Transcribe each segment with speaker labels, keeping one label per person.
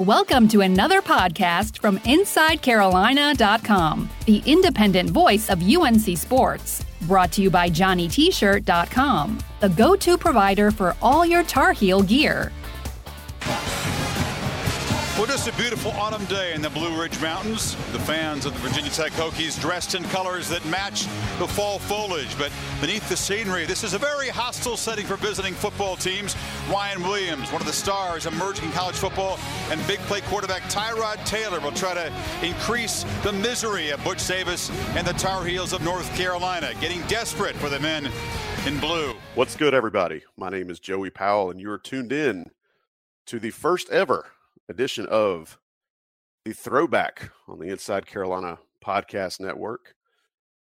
Speaker 1: Welcome to another podcast from InsideCarolina.com, the independent voice of UNC Sports. Brought to you by JohnnyT-shirt.com, the go-to provider for all your Tar Heel gear.
Speaker 2: Well, just a beautiful autumn day in the Blue Ridge Mountains. The fans of the Virginia Tech Hokies dressed in colors that match the fall foliage. But beneath the scenery, this is a very hostile setting for visiting football teams. Ryan Williams, one of the stars emerging in college football, and big play quarterback Tyrod Taylor will try to increase the misery of Butch Davis and the Tar Heels of North Carolina, getting desperate for the men in blue.
Speaker 3: What's good, everybody? My name is Joey Powell, and you are tuned in to the first ever edition of the Throwback on the Inside Carolina Podcast Network.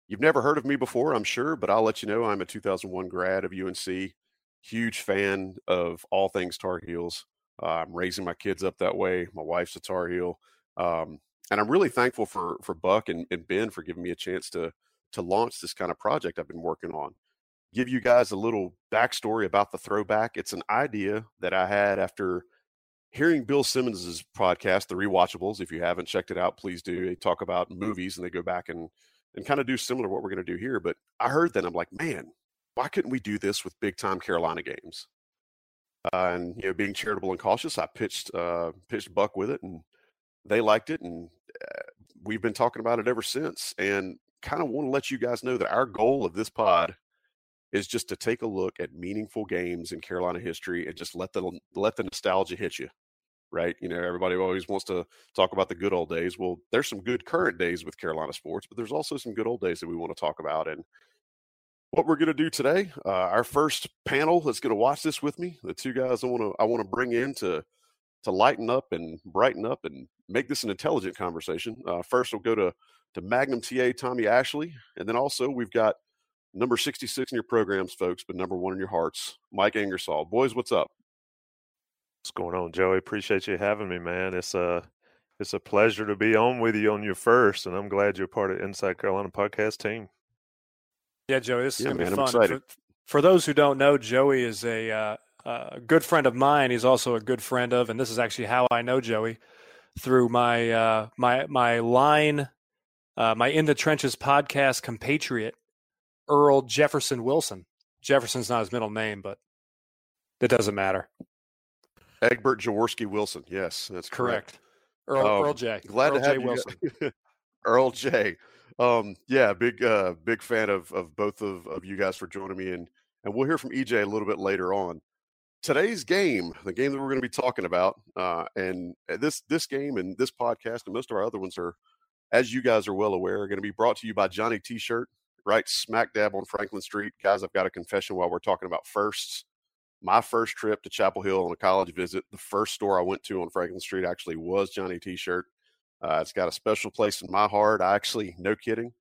Speaker 3: You've never heard of me before, I'm sure, but I'll let you know I'm a 2001 grad of UNC, huge fan of all things Tar Heels. Uh, I'm raising my kids up that way. My wife's a Tar Heel. Um, and I'm really thankful for for Buck and, and Ben for giving me a chance to to launch this kind of project I've been working on. Give you guys a little backstory about the throwback. It's an idea that I had after hearing Bill Simmons's podcast, The Rewatchables. If you haven't checked it out, please do. They talk about movies and they go back and and kind of do similar to what we're going to do here. But I heard that I'm like, man, why couldn't we do this with big time Carolina games? Uh, and you know, being charitable and cautious, I pitched uh, pitched Buck with it, and they liked it, and uh, we've been talking about it ever since. And kind of want to let you guys know that our goal of this pod is just to take a look at meaningful games in Carolina history and just let the let the nostalgia hit you right? You know, everybody always wants to talk about the good old days. Well, there's some good current days with Carolina sports, but there's also some good old days that we want to talk about. And what we're going to do today, uh, our first panel that's going to watch this with me, the two guys I want to I want to bring in to to lighten up and brighten up and make this an intelligent conversation. Uh, first, we'll go to to Magnum TA Tommy Ashley, and then also we've got number 66 in your programs, folks, but number one in your hearts, Mike Ingersoll. Boys, what's up?
Speaker 4: What's going on, Joey? Appreciate you having me, man. It's a it's a pleasure to be on with you on your first, and I'm glad you're part of Inside Carolina podcast team.
Speaker 5: Yeah, Joey, this is yeah, gonna man, be fun. For, for, those who don't know, Joey is a uh, a good friend of mine. He's also a good friend of, and this is actually how I know Joey through my uh, my my line, uh, my in the trenches podcast compatriot, Earl Jefferson Wilson. Jefferson's not his middle name, but it doesn't matter.
Speaker 3: Egbert Jaworski Wilson. Yes, that's correct.
Speaker 5: correct. Earl, um, Earl J.
Speaker 3: Glad
Speaker 5: Earl
Speaker 3: to have
Speaker 5: J.
Speaker 3: you.
Speaker 5: Wilson.
Speaker 3: Earl J. Um, yeah, big uh, big fan of of both of, of you guys for joining me, and and we'll hear from EJ a little bit later on. Today's game, the game that we're going to be talking about, uh, and this this game and this podcast and most of our other ones are, as you guys are well aware, are going to be brought to you by Johnny T-shirt, right smack dab on Franklin Street. Guys, I've got a confession while we're talking about firsts my first trip to Chapel Hill on a college visit, the first store I went to on Franklin Street actually was Johnny T-shirt. Uh, it's got a special place in my heart. I actually, no kidding.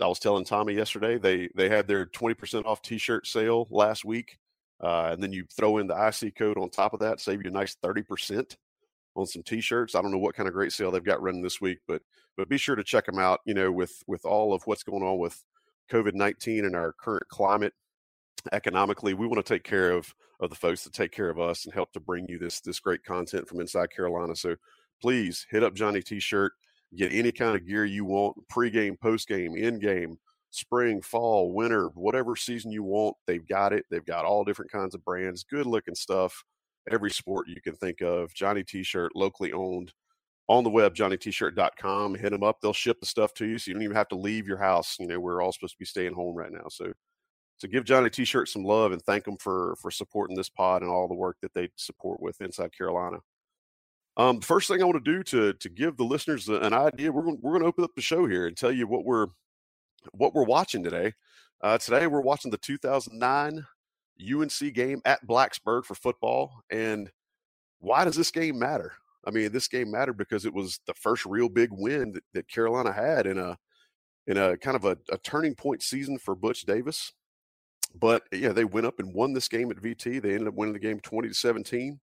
Speaker 3: I was telling Tommy yesterday they they had their 20% off T-shirt sale last week, uh, and then you throw in the IC code on top of that, save you a nice 30% on some T-shirts. I don't know what kind of great sale they've got running this week, but but be sure to check them out. You know, with with all of what's going on with COVID 19 and our current climate, economically we want to take care of of the folks that take care of us and help to bring you this this great content from inside carolina. So please hit up johnny t-shirt get any kind of gear you want pregame postgame in game spring fall winter whatever season you want they've got it. They've got all different kinds of brands good looking stuff every sport you can think of. Johnny t-shirt locally owned. On the web johnnytshirt.com hit them up they'll ship the stuff to you so you don't even have to leave your house you know we're all supposed to be staying home right now. So so give Johnny T-shirt some love and thank them for for supporting this pod and all the work that they support with Inside Carolina. Um, first thing I want to do to to give the listeners an idea, we're we're going to open up the show here and tell you what we're what we're watching today. Uh, today we're watching the 2009 UNC game at Blacksburg for football. And why does this game matter? I mean, this game mattered because it was the first real big win that, that Carolina had in a in a kind of a, a turning point season for Butch Davis. But yeah, they went up and won this game at VT. They ended up winning the game 20 to 17.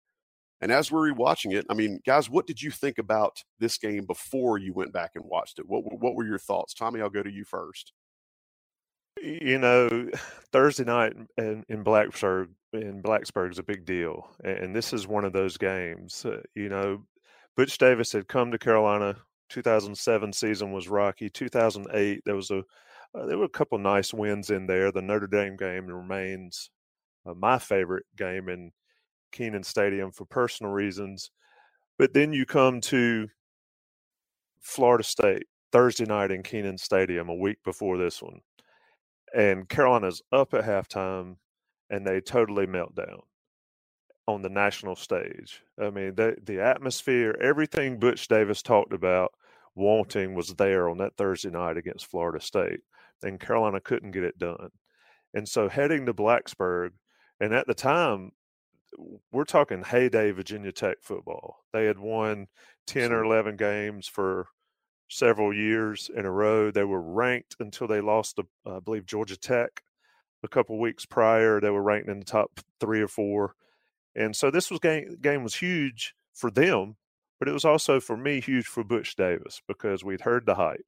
Speaker 3: And as we're rewatching it, I mean, guys, what did you think about this game before you went back and watched it? What what were your thoughts? Tommy, I'll go to you first.
Speaker 4: You know, Thursday night in, in Blacksburg in Blacksburg is a big deal, and this is one of those games. Uh, you know, Butch Davis had come to Carolina. 2007 season was rocky. 2008 there was a uh, there were a couple nice wins in there. The Notre Dame game remains uh, my favorite game in Kenan Stadium for personal reasons. But then you come to Florida State Thursday night in Kenan Stadium a week before this one. And Carolina's up at halftime and they totally melt down on the national stage. I mean, the, the atmosphere, everything Butch Davis talked about wanting was there on that Thursday night against Florida State. And Carolina couldn't get it done. And so heading to Blacksburg, and at the time, we're talking heyday Virginia Tech football. They had won 10 or 11 games for several years in a row. They were ranked until they lost to, uh, I believe, Georgia Tech a couple weeks prior. They were ranked in the top three or four. And so this was game, game was huge for them, but it was also for me huge for Butch Davis because we'd heard the hype.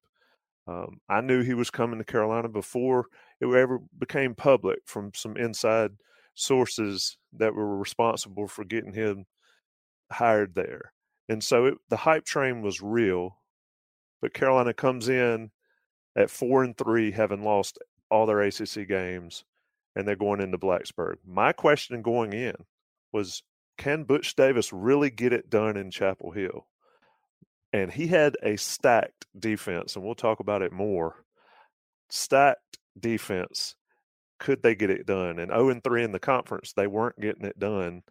Speaker 4: Um, I knew he was coming to Carolina before it ever became public from some inside sources that were responsible for getting him hired there. And so it, the hype train was real, but Carolina comes in at four and three, having lost all their ACC games, and they're going into Blacksburg. My question going in was, can Butch Davis really get it done in Chapel Hill? And he had a stacked defense, and we'll talk about it more. Stacked defense could they get it done? And 0 and 3 in the conference, they weren't getting it done.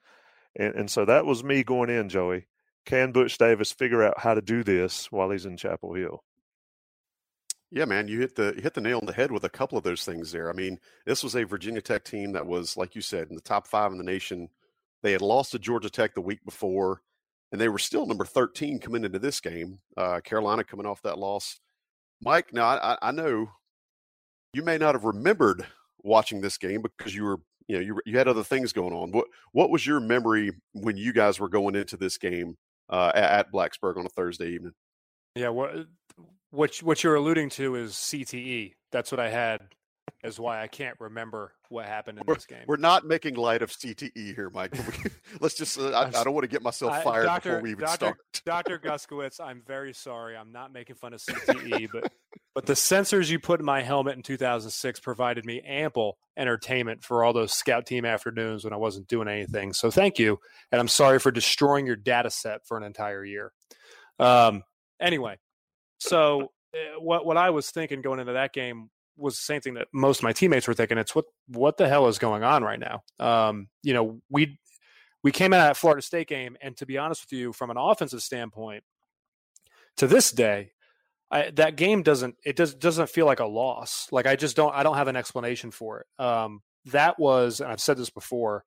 Speaker 4: And, and so that was me going in, Joey. Can Butch Davis figure out how to do this while he's in Chapel Hill?
Speaker 3: Yeah, man, you hit the you hit the nail on the head with a couple of those things there. I mean, this was a Virginia Tech team that was, like you said, in the top five in the nation. They had lost to Georgia Tech the week before, and they were still number 13 coming into this game. Uh, Carolina coming off that loss. Mike, now I, I know you may not have remembered watching this game because you were you know you you had other things going on. What what was your memory when you guys were going into this game uh, at, at Blacksburg on a Thursday evening?
Speaker 5: Yeah, what what what you're alluding to is CTE. That's what I had is why I can't remember what happened in
Speaker 3: we're,
Speaker 5: this game.
Speaker 3: We're not making light of CTE here, Mike. let's just, uh, I, I, don't want to get myself fired I, Doctor, before we even
Speaker 5: Doctor,
Speaker 3: start.
Speaker 5: Dr. Guskiewicz, I'm very sorry. I'm not making fun of CTE, but but the sensors you put in my helmet in 2006 provided me ample entertainment for all those scout team afternoons when I wasn't doing anything. So thank you, and I'm sorry for destroying your data set for an entire year. Um, anyway, so uh, what what I was thinking going into that game was the same thing that most of my teammates were thinking. It's what what the hell is going on right now? Um, you know, we we came out at Florida State game, and to be honest with you, from an offensive standpoint, to this day, I, that game doesn't it does doesn't feel like a loss. Like I just don't I don't have an explanation for it. Um, that was, and I've said this before,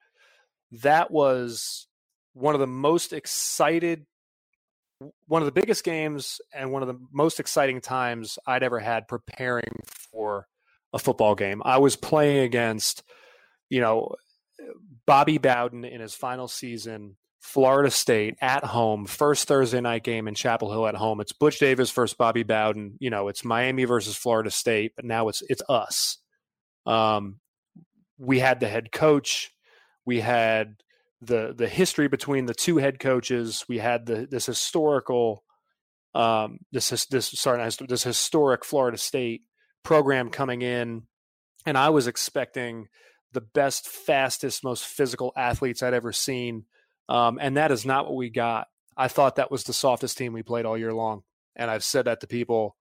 Speaker 5: that was one of the most excited one of the biggest games and one of the most exciting times I'd ever had preparing for a football game. I was playing against, you know, Bobby Bowden in his final season, Florida State at home, first Thursday night game in Chapel Hill at home. It's Butch Davis versus Bobby Bowden. You know, it's Miami versus Florida State, but now it's it's us. Um, we had the head coach, we had the the history between the two head coaches. We had the this historical um, this this sorry this historic Florida State program coming in, and I was expecting the best, fastest, most physical athletes I'd ever seen, um, and that is not what we got. I thought that was the softest team we played all year long, and I've said that to people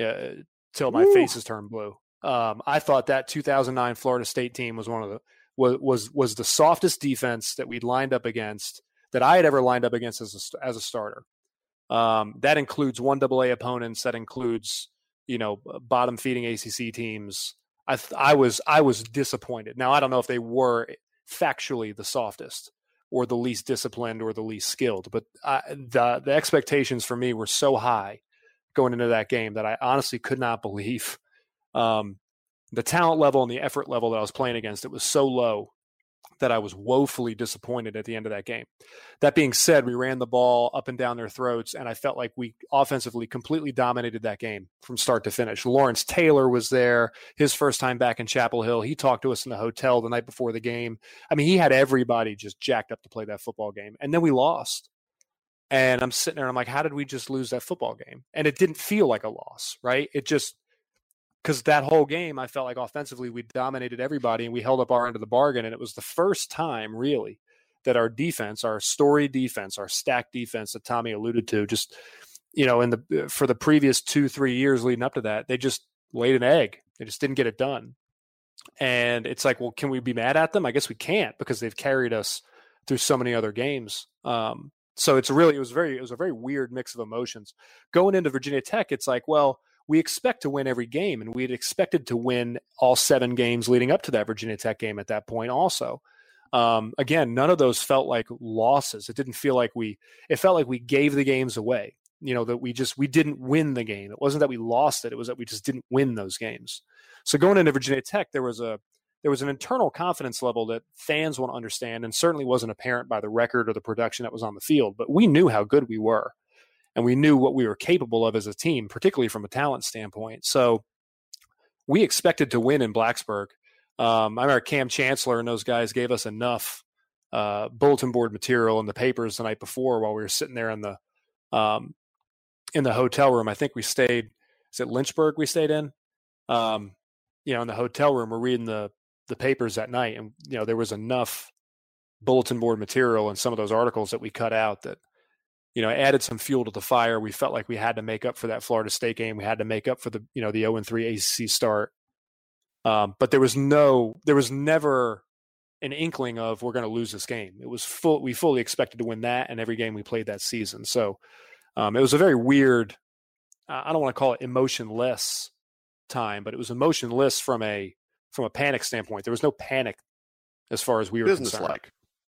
Speaker 5: uh, till my Woo. face has turned blue. Um, I thought that 2009 Florida State team was one of the was was was the softest defense that we'd lined up against that I had ever lined up against as a, as a starter. Um, that includes one double opponents. That includes you know bottom feeding ACC teams. I I was I was disappointed. Now I don't know if they were factually the softest or the least disciplined or the least skilled, but I, the the expectations for me were so high going into that game that I honestly could not believe um, the talent level and the effort level that I was playing against, it was so low that I was woefully disappointed at the end of that game. That being said, we ran the ball up and down their throats, and I felt like we offensively completely dominated that game from start to finish. Lawrence Taylor was there, his first time back in Chapel Hill. He talked to us in the hotel the night before the game. I mean, he had everybody just jacked up to play that football game, and then we lost. And I'm sitting there and I'm like, how did we just lose that football game? And it didn't feel like a loss, right? It just because that whole game I felt like offensively we dominated everybody and we held up our end of the bargain. And it was the first time really that our defense, our story defense, our stack defense that Tommy alluded to, just you know, in the for the previous two, three years leading up to that, they just laid an egg. They just didn't get it done. And it's like, well, can we be mad at them? I guess we can't because they've carried us through so many other games. Um, so it's really it was very it was a very weird mix of emotions. Going into Virginia Tech, it's like, well, we expect to win every game, and we had expected to win all seven games leading up to that Virginia Tech game at that point. Also, um, again, none of those felt like losses. It didn't feel like we. It felt like we gave the games away. You know that we just we didn't win the game. It wasn't that we lost it. It was that we just didn't win those games. So going into Virginia Tech, there was a there was an internal confidence level that fans won't understand and certainly wasn't apparent by the record or the production that was on the field. But we knew how good we were and we knew what we were capable of as a team, particularly from a talent standpoint. So we expected to win in Blacksburg. Um, I remember Kam Chancellor and those guys gave us enough uh, bulletin board material in the papers the night before while we were sitting there in the um, in the hotel room. I think we stayed. Is it Lynchburg we stayed in? Um, you know, in the hotel room, we're reading the the papers that night, and you know there was enough bulletin board material in some of those articles that we cut out that you know added some fuel to the fire. We felt like we had to make up for that Florida State game. We had to make up for the you know the zero oh and three ACC start. Um, but there was no, there was never an inkling of we're going to lose this game. It was full. We fully expected to win that and every game we played that season. So um, it was a very weird. I don't want to call it emotionless time, but it was emotionless from a from a panic standpoint. There was no panic as far as we were business like.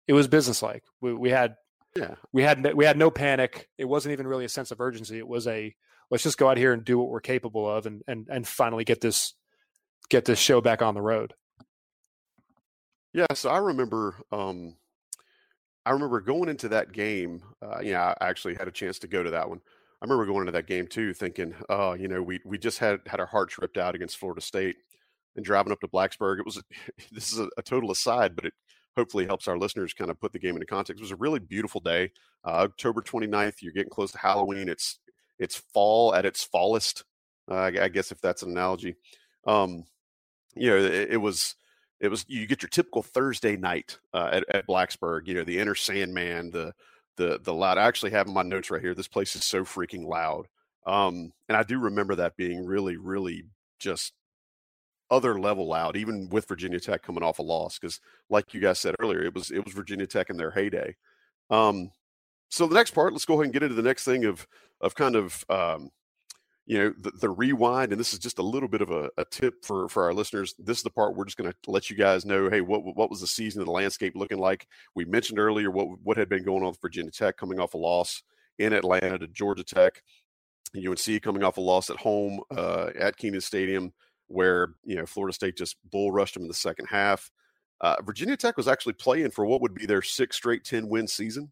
Speaker 5: It was business like. We, we had yeah we had we had no panic. It wasn't even really a sense of urgency. It was a let's just go out here and do what we're capable of and and and finally get this get this show back on the road.
Speaker 3: Yeah, so I remember um I remember going into that game. Uh, yeah, I actually had a chance to go to that one. I remember going into that game too, thinking, "Oh, you know, we we just had had our hearts ripped out against Florida State, and driving up to Blacksburg. It was this is a, a, total aside, but it hopefully helps our listeners kind of put the game into context. It was a really beautiful day, uh, October 29th. You're getting close to Halloween. It's it's fall at its fallest, uh, I, guess if that's an analogy. Um, you know, it, it, was it was you get your typical Thursday night uh, at, at Blacksburg. You know, the Enter Sandman, the the the loud. I actually have in my notes right here. This place is so freaking loud. Um, and I do remember that being really, really just other level loud, even with Virginia Tech coming off a loss. Because, like you guys said earlier, it was it was Virginia Tech in their heyday. Um, so the next part, let's go ahead and get into the next thing of of kind of um, you know the, the, rewind and this is just a little bit of a, a, tip for for our listeners this is the part we're just going to let you guys know hey what what was the season of the landscape looking like we mentioned earlier what what had been going on with virginia tech coming off a loss in atlanta to georgia tech unc coming off a loss at home uh, at kenan stadium where you know florida state just bull rushed them in the second half uh, virginia tech was actually playing for what would be their sixth straight 10 win season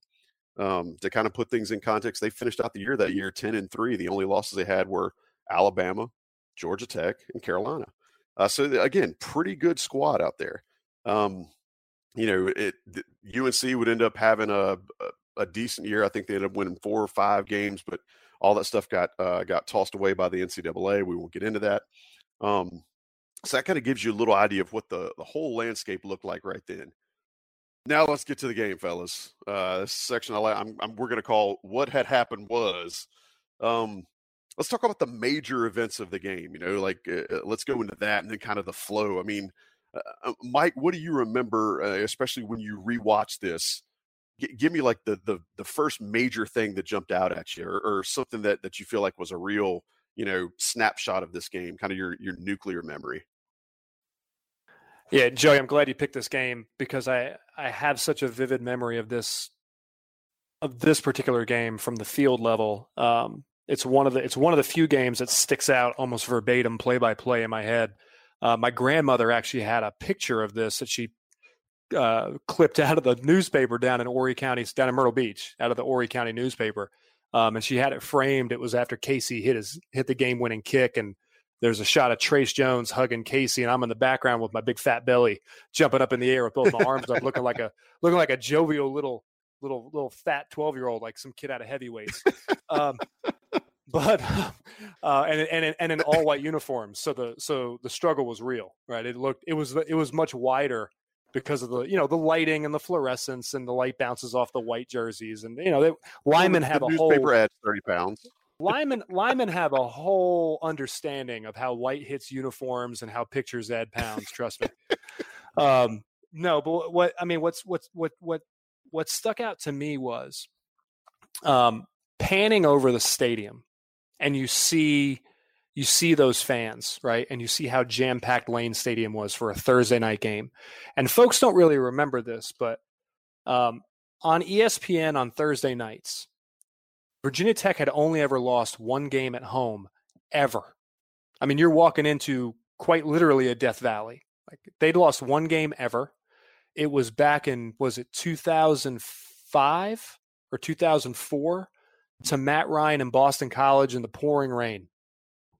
Speaker 3: um, to kind of put things in context, they finished out the year that year 10 and 3. The only losses they had were Alabama, Georgia Tech, and Carolina. Uh, so again, pretty good squad out there. Um, you know, it UNC would end up having a, a, decent year. I think they ended up winning four or five games, but all that stuff got uh, got tossed away by the NCAA. We won't get into that. Um, so that kind of gives you a little idea of what the, the whole landscape looked like right then. Now let's get to the game, fellas. Uh, this section I like, I'm, I'm, we're going to call "What Had Happened Was." Um, let's talk about the major events of the game. You know, like uh, uh let's go into that and then kind of the flow. I mean, uh, uh Mike, what do you remember, uh, especially when you rewatch this? G- give me like the, the the first major thing that jumped out at you, or, or something that that you feel like was a real, you know, snapshot of this game, kind of your your nuclear memory.
Speaker 5: Yeah, Joey, I'm glad you picked this game because I I have such a vivid memory of this of this particular game from the field level. Um, it's one of the it's one of the few games that sticks out almost verbatim, play by play in my head. Uh, my grandmother actually had a picture of this that she uh, clipped out of the newspaper down in Horry County, down in Myrtle Beach, out of the Horry County newspaper, um, and she had it framed. It was after Casey hit his hit the game winning kick, and there's a shot of Trace Jones hugging Casey, and I'm in the background with my big fat belly jumping up in the air with both my arms up, looking like a looking like a jovial little little little fat twelve year old, like some kid out of heavyweights. um, but uh, and and and in all white uniforms. So the so the struggle was real, right? It looked it was it was much wider because of the you know the lighting and the fluorescence and the light bounces off the white jerseys and you know they, linemen have
Speaker 3: the
Speaker 5: a
Speaker 3: newspaper
Speaker 5: whole
Speaker 3: adds thirty pounds.
Speaker 5: Lyman Lyman have a whole understanding of how light hits uniforms and how pictures add pounds. Trust me. Um, no, but what I mean, what's what's what what what stuck out to me was um, panning over the stadium, and you see you see those fans, right? And you see how jam packed Lane Stadium was for a Thursday night game. And folks don't really remember this, but um, on ESPN on Thursday nights, Virginia Tech had only ever lost one game at home ever. I mean, you're walking into quite literally a death valley. Like they'd lost one game ever. It was back in was it 2005 or 2004 to Matt Ryan in Boston College in the pouring rain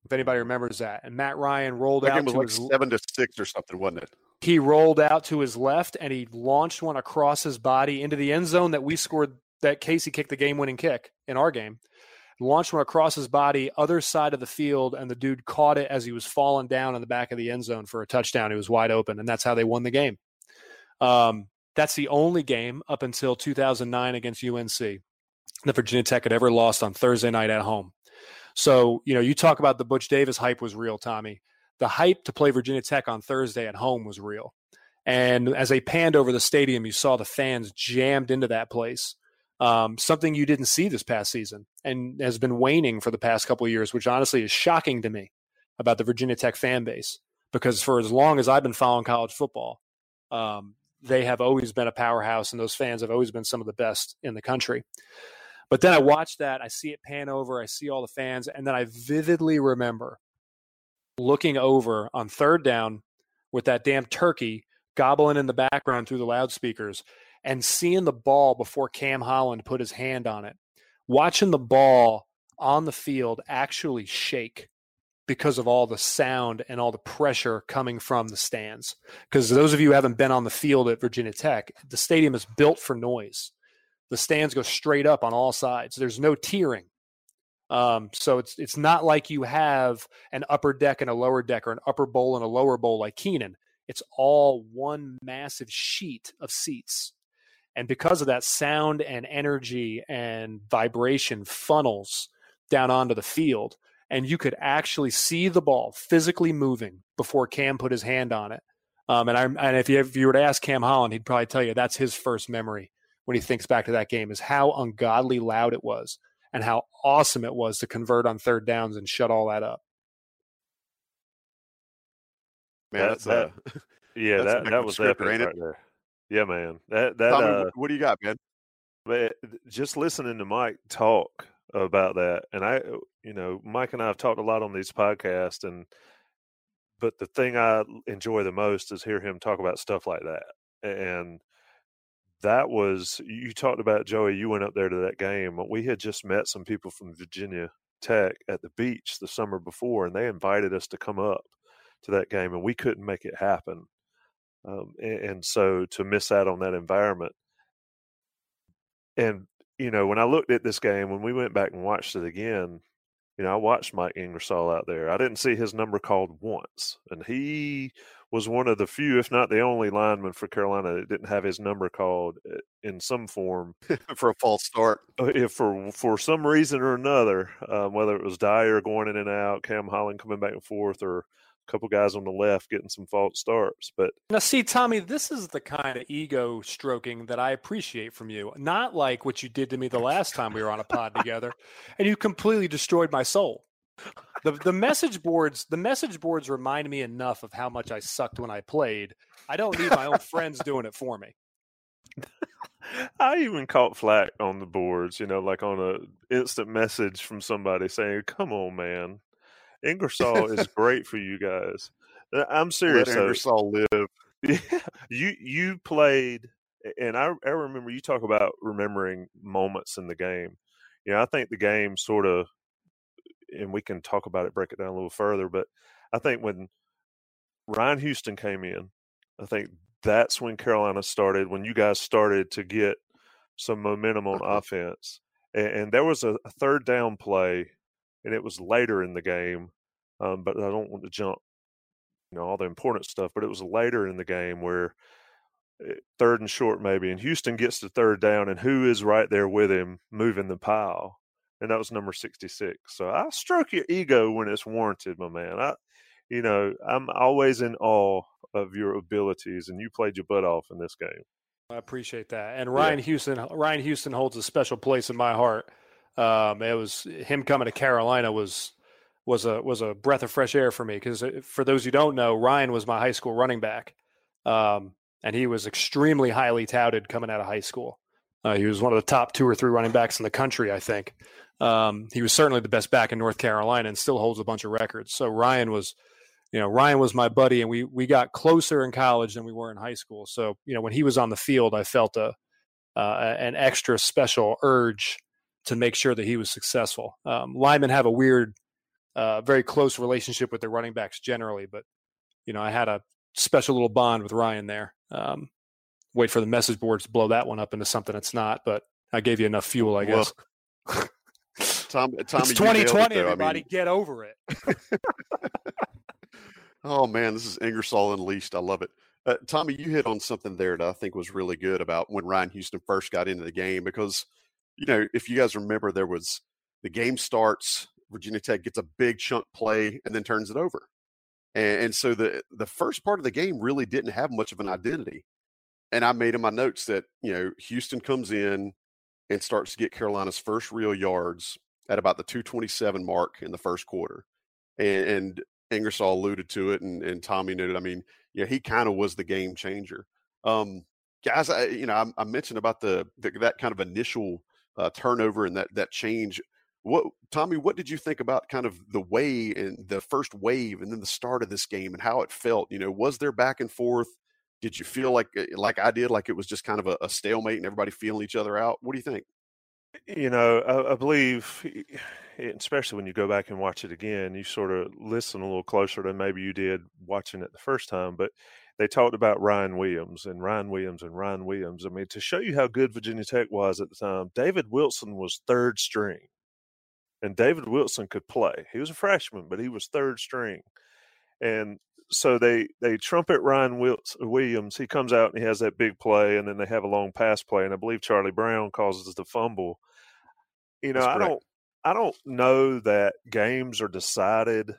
Speaker 5: if anybody remembers that. And Matt Ryan rolled
Speaker 3: that
Speaker 5: out
Speaker 3: game was
Speaker 5: to
Speaker 3: like
Speaker 5: his
Speaker 3: seven to six or something, wasn't it?
Speaker 5: He rolled out to his left and he launched one across his body into the end zone that we scored. That Casey kicked the game-winning kick in our game. Launched one across his body, other side of the field, and the dude caught it as he was falling down in the back of the end zone for a touchdown. He was wide open, and that's how they won the game. Um, that's the only game up until 2009 against UNC that Virginia Tech had ever lost on Thursday night at home. So, you know, you talk about the Butch Davis hype was real, Tommy. The hype to play Virginia Tech on Thursday at home was real. And as they panned over the stadium, you saw the fans jammed into that place. Um, something you didn't see this past season and has been waning for the past couple of years, which honestly is shocking to me about the Virginia Tech fan base. Because for as long as I've been following college football, um, they have always been a powerhouse, and those fans have always been some of the best in the country. But then I watch that, I see it pan over, I see all the fans, and then I vividly remember looking over on third down with that damn turkey gobbling in the background through the loudspeakers and seeing the ball before Cam Holland put his hand on it, watching the ball on the field actually shake because of all the sound and all the pressure coming from the stands. Because those of you who haven't been on the field at Virginia Tech, the stadium is built for noise the stands go straight up on all sides. There's no tiering. Um, so it's it's not like you have an upper deck and a lower deck or an upper bowl and a lower bowl like Kenan. It's all one massive sheet of seats. And because of that sound and energy and vibration funnels down onto the field, and you could actually see the ball physically moving before Cam put his hand on it. Um, and I and if you if you were to ask Cam Holland, he'd probably tell you that's his first memory when he thinks back to that game is how ungodly loud it was and how awesome it was to convert on third downs and shut all that up.
Speaker 3: Man, that's that, uh,
Speaker 4: yeah,
Speaker 3: that's
Speaker 4: that that was epic right there. Yeah, man. That that
Speaker 3: Tommy,
Speaker 4: uh,
Speaker 3: what do you got, man?
Speaker 4: Man, just listening to Mike talk about that, and I, you know, Mike and I have talked a lot on these podcasts, and but the thing I enjoy the most is hear him talk about stuff like that, and that was you talked about Joey. You went up there to that game. We had just met some people from Virginia Tech at the beach the summer before, and they invited us to come up to that game, and we couldn't make it happen. Um, and, and so to miss out on that environment, and you know, when I looked at this game, when we went back and watched it again, you know, I watched Mike Ingersoll out there. I didn't see his number called once, and he was one of the few, if not the only lineman for Carolina that didn't have his number called uh, in some form
Speaker 3: for a false start.
Speaker 4: If for for some reason or another, um, whether it was Dyer going in and out, Cam Holland coming back and forth, or couple guys on the left getting some false starts. But
Speaker 5: now, see, Tommy, this is the kind of ego stroking that I appreciate from you. Not like what you did to me the last time we were on a pod together, and you completely destroyed my soul the the message boards the message boards remind me enough of how much I sucked when I played. I don't need my own friends doing it for me.
Speaker 4: I even caught flack on the boards, you know, like on a instant message from somebody saying, "Come on, man, Ingersoll is great for you guys." Uh, I'm serious.
Speaker 3: Let Ingersoll live.
Speaker 4: Yeah, you you played, and I I remember you talk about remembering moments in the game. You know, I think the game sort of and we can talk about it, break it down a little further. But I think when Ryan Houston came in, I think that's when Carolina started. When you guys started to get some momentum on offense. And, and there was a, a, third down play, and it was later in the game. Um, but I don't want to jump, you know, all the important stuff. But it was later in the game where eh, third and short maybe, and Houston gets to third down, and who is right there with him moving the pile? And that was number sixty-six. So I stroke your ego when it's warranted, my man. I, you know, I'm always in awe of your abilities, and you played your butt off in this game.
Speaker 5: I appreciate that. And Ryan yeah. Houston, Ryan Houston holds a special place in my heart. Um, it was him coming to Carolina was was a was a breath of fresh air for me because uh, for those who don't know, Ryan was my high school running back, um, and he was extremely highly touted coming out of high school. Uh, he was one of the top two or three running backs in the country, I think. Um, he was certainly the best back in North Carolina and still holds a bunch of records. So Ryan was you know, Ryan was my buddy, and we we got closer in college than we were in high school. So, you know, when he was on the field, I felt a uh, an extra special urge to make sure that he was successful. Um, linemen have a weird, uh, very close relationship with their running backs generally, but you know, I had a special little bond with Ryan there. Um, wait for the message boards to blow that one up into something it's not, but I gave you enough fuel, I guess.
Speaker 3: Well, Tom, Tommy,
Speaker 5: it's 2020, it, everybody, I mean... get over it.
Speaker 3: Oh man, this is Ingersoll Unleashed. I love it. Uh, Tommy, you hit on something there that I think was really good about when Ryan Houston first got into the game because, you know, if you guys remember, there was the game starts, Virginia Tech gets a big chunk play and then turns it over, and, and so the the first part of the game really didn't have much of an identity. And I made in my notes that you know Houston comes in and starts to get Carolina's first real yards at about the 227 mark in the first quarter. And, and Ingersoll alluded to it, and, and Tommy it. I mean, yeah, he kind of was the game changer. Um, guys, I, you know, I, I mentioned about the, the, that kind of initial uh, turnover and that that change. What Tommy, what did you think about kind of the way and the first wave, and then the start of this game, and how it felt? You know, was there back and forth? Did you feel like eh, like I did, like it was just kind of a, a stalemate and everybody feeling each other out? What do you think?
Speaker 4: You know, I, I believe especially when you go back and watch it again, you sort of listen a little closer than maybe you did watching it the first time. But they talked about Ryan Williams and Ryan Williams and Ryan Williams. I mean, to show you how good Virginia Tech was at the time, David Wilson was third string. And David Wilson could play. He was a freshman, but he was third string. And so they they trumpet Ryan Williams. He comes out and he has that big play, and then they have a long pass play, and I believe Charlie Brown causes the fumble. You know, I don't I don't know that games are decided,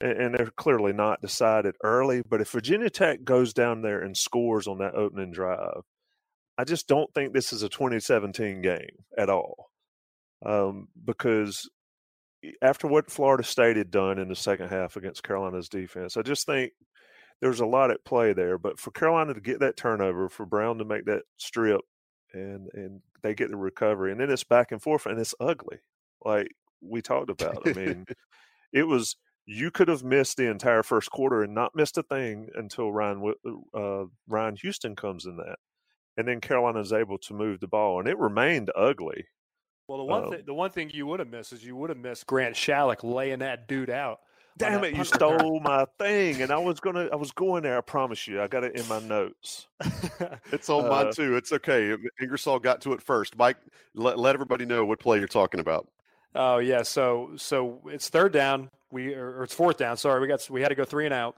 Speaker 4: and they're clearly not decided early. But if Virginia Tech goes down there and scores on that opening drive, I just don't think this is a 2017 game at all. Um, because after what Florida State had done in the second half against Carolina's defense, I just think there's a lot at play there. But for Carolina to get that turnover, for Brown to make that strip, and and they get the recovery, and then it's back and forth, and it's ugly like we talked about. I mean, it was you could have missed the entire first quarter and not missed a thing until Ryan uh, Ryan Houston comes in that, and then Carolina is able to move the ball, and it remained ugly.
Speaker 5: Well, the one um, thing the one thing you would have missed is you would have missed Grant Schallock laying that dude out.
Speaker 4: Damn it! You stole my thing, and I was gonna. I was going there. I promise you. I got it in my notes.
Speaker 3: it's on uh, mine too. It's okay. Ingersoll got to it first. Mike, let, let everybody know what play you're talking about.
Speaker 5: Oh yeah, so so it's third down. We or it's fourth down. Sorry, we got we had to go three and out.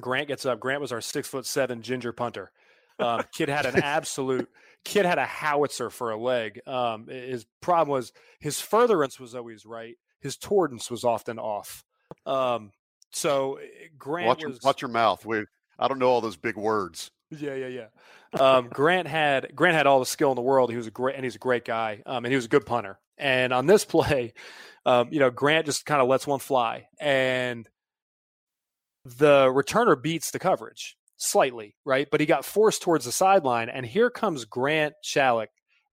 Speaker 5: Grant gets up. Grant was our six foot seven ginger punter. Um, kid had an absolute kid had a howitzer for a leg. Um, his problem was his furtherance was always right. His tordance was often off. Um, so Grant
Speaker 3: watch
Speaker 5: was,
Speaker 3: your, watch your mouth. We I don't know all those big words.
Speaker 5: Yeah, yeah, yeah. Um, Grant had Grant had all the skill in the world. He was a great and he's a great guy. Um, and he was a good punter. And on this play, um, you know, Grant just kind of lets one fly, and the returner beats the coverage slightly, right? But he got forced towards the sideline, and here comes Grant Schallock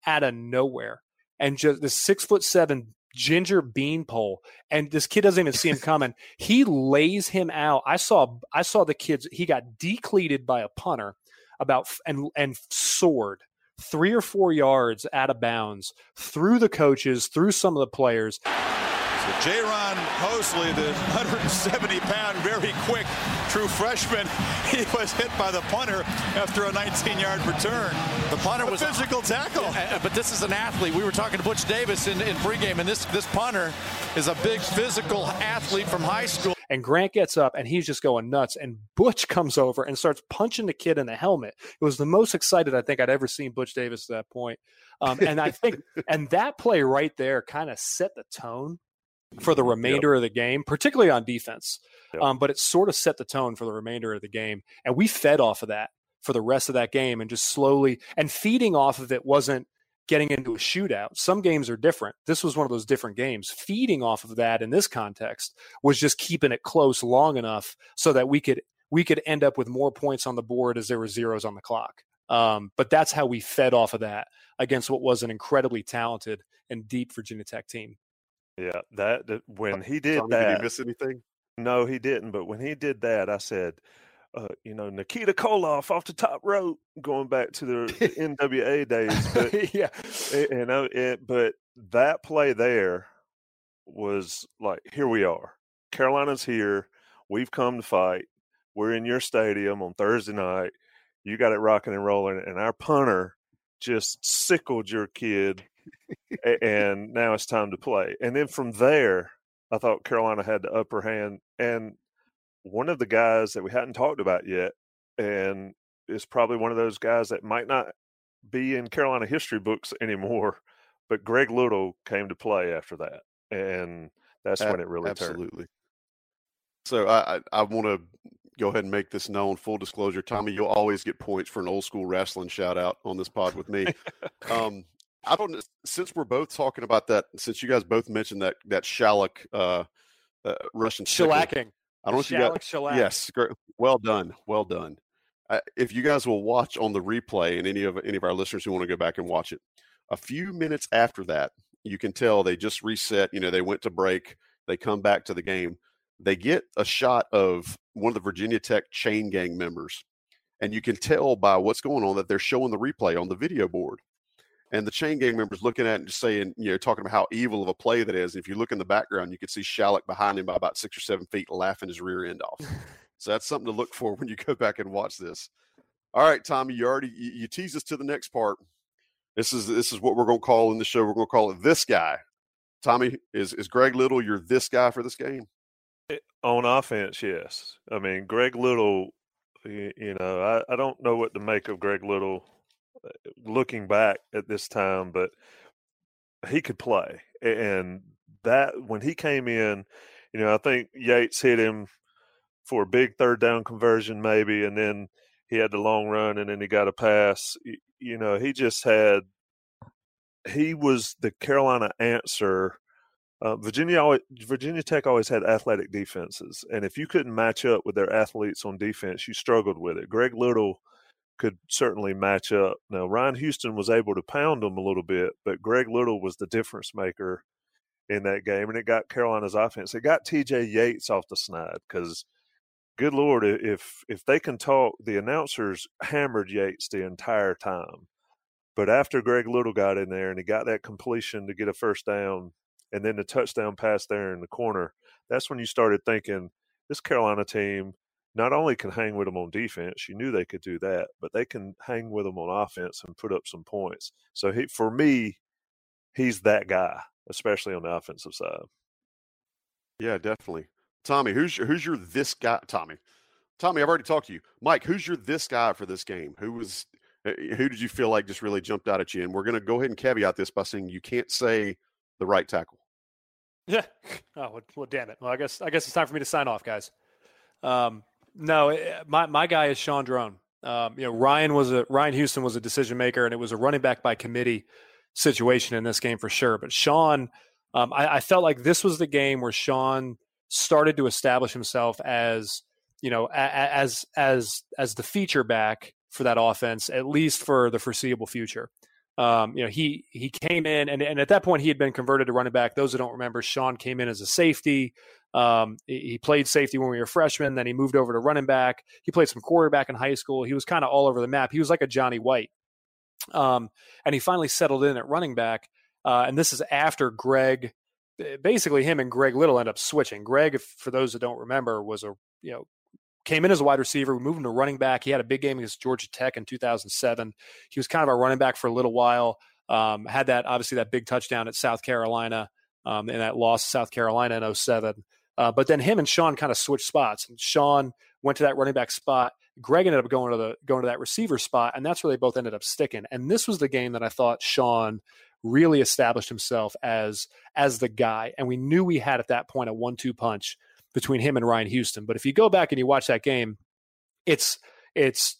Speaker 5: out of nowhere, and just this six foot seven ginger beanpole, and this kid doesn't even see him coming. he lays him out. I saw, I saw the kids. He got decleated by a punter about and and soared three or four yards out of bounds through the coaches, through some of the players.
Speaker 2: So Jayron Hosley, the 170-pound, very quick true freshman, he was hit by the punter after a 19-yard return.
Speaker 6: The punter
Speaker 2: a
Speaker 6: was
Speaker 2: physical tackle.
Speaker 6: Uh, but this is an athlete. We were talking to Butch Davis in, in pregame, and this this punter is a big physical athlete from high school.
Speaker 5: And Grant gets up and he's just going nuts. And Butch comes over and starts punching the kid in the helmet. It was the most excited I think I'd ever seen Butch Davis at that point. Um, and I think, and that play right there kind of set the tone for the remainder yep. of the game, particularly on defense. Yep. Um, but it sort of set the tone for the remainder of the game. And we fed off of that for the rest of that game and just slowly, and feeding off of it wasn't getting into a shootout. Some games are different. This was one of those different games. Feeding off of that in this context was just keeping it close long enough so that we could we could end up with more points on the board as there were zeros on the clock. Um, but that's how we fed off of that against what was an incredibly talented and deep Virginia Tech team.
Speaker 4: Yeah, that, that when he did Tommy, that,
Speaker 3: did he miss anything?
Speaker 4: No, he didn't. But when he did that, I said, uh, you know, Nikita Koloff off the top rope, going back to the NWA days. But,
Speaker 5: yeah,
Speaker 4: you know, it, but that play there was like, here we are. Carolina's here. We've come to fight. We're in your stadium on Thursday night. You got it rocking and rolling, and our punter just sickled your kid, and now it's time to play. And then from there, I thought Carolina had the upper hand, and one of the guys that we hadn't talked about yet, and is probably one of those guys that might not be in Carolina history books anymore, but Greg Little came to play after that, and that's when it really
Speaker 3: absolutely.
Speaker 4: Turned.
Speaker 3: So I I want to go ahead and make this known. Full disclosure, Tommy, you'll always get points for an old school wrestling shout out on this pod with me. um, I don't. Since we're both talking about that, since you guys both mentioned that that Schallock uh, uh, Russian
Speaker 5: shellacking.
Speaker 3: I don't know if you got.
Speaker 5: Shellac.
Speaker 3: Yes, great. well done, well done. Uh, if you guys will watch on the replay, and any of any of our listeners who want to go back and watch it, a few minutes after that, you can tell they just reset. You know, they went to break. They come back to the game. They get a shot of one of the Virginia Tech chain gang members, and you can tell by what's going on that they're showing the replay on the video board and the chain gang members looking at it and just saying, you know, talking about how evil of a play that is. If you look in the background, you can see Schallock behind him by about six or seven feet, laughing his rear end off. so that's something to look for when you go back and watch this. All right, Tommy, you already you, you tease us to the next part. This is this is what we're going to call in the show. We're going to call it this guy. Tommy is is Greg Little. You're this guy for this game.
Speaker 4: Eh, on offense, yes. I mean, Greg Little. You know, I, I don't know what to make of Greg Little looking back at this time, but he could play. And that when he came in, you know, I think Yates hit him for a big third down conversion, maybe, and then he had the long run and then he got a pass. You know, he just had, he was the Carolina answer. Uh, Virginia always, Virginia Tech always had athletic defenses, and if you couldn't match up with their athletes on defense, you struggled with it. Greg Little could certainly match up. Now, Ryan Houston was able to pound them a little bit, but Greg Little was the difference maker in that game, and it got Carolina's offense. It got T.J. Yates off the snide because, good lord, if if they can talk, the announcers hammered Yates the entire time. But after Greg Little got in there and he got that completion to get a first down, and then the touchdown pass there in the corner, that's when you started thinking this Carolina team not only can hang with them on defense, you knew they could do that, but they can hang with them on offense and put up some points. So he, for me, he's that guy, especially on the offensive side.
Speaker 3: Yeah, definitely. Tommy, who's your, who's your this guy? Tommy, Tommy, I've already talked to you. Mike, who's your this guy for this game? Who was eh, eh, who did you feel like just really jumped out at you? And we're going to go ahead and caveat this by saying you can't say the right tackle.
Speaker 5: Yeah. Oh well, well, damn it. Well, I guess I guess it's time for me to sign off, guys. Um, no, eh, my my guy is Shaun Draughn. Um, you know, Ryan was a Ryan Houston was a decision maker, and it was a running back by committee situation in this game for sure. But Shaun, um, I, I, felt like this was the game where Shaun started to establish himself as you know as as as the feature back for that offense, at least for the foreseeable future. Um, you know, he he came in and, and at that point he had been converted to running back. Those who don't remember, Shaun came in as a safety. Um, he played safety when we were freshmen. Then he moved over to running back. He played some quarterback in high school. He was kind of all over the map. He was like a Johnny White. Um, and he finally settled in at running back. Uh, and this is after Greg basically him and Greg Little end up switching. Greg, for those that don't remember, was a you know came in as a wide receiver. We moved him to running back. He had a big game against Georgia Tech in 2007. He was kind of our running back for a little while. Um, had that obviously that big touchdown at South Carolina um, and that loss to South Carolina in 07. Uh, but then him and Shaun kind of switched spots, and Shaun went to that running back spot. Greg ended up going to the going to that receiver spot, and that's where they both ended up sticking. And this was the game that I thought Shaun really established himself as as the guy. And we knew we had at that point a one-two punch between him and Ryan Houston. But if you go back and you watch that game, it's it's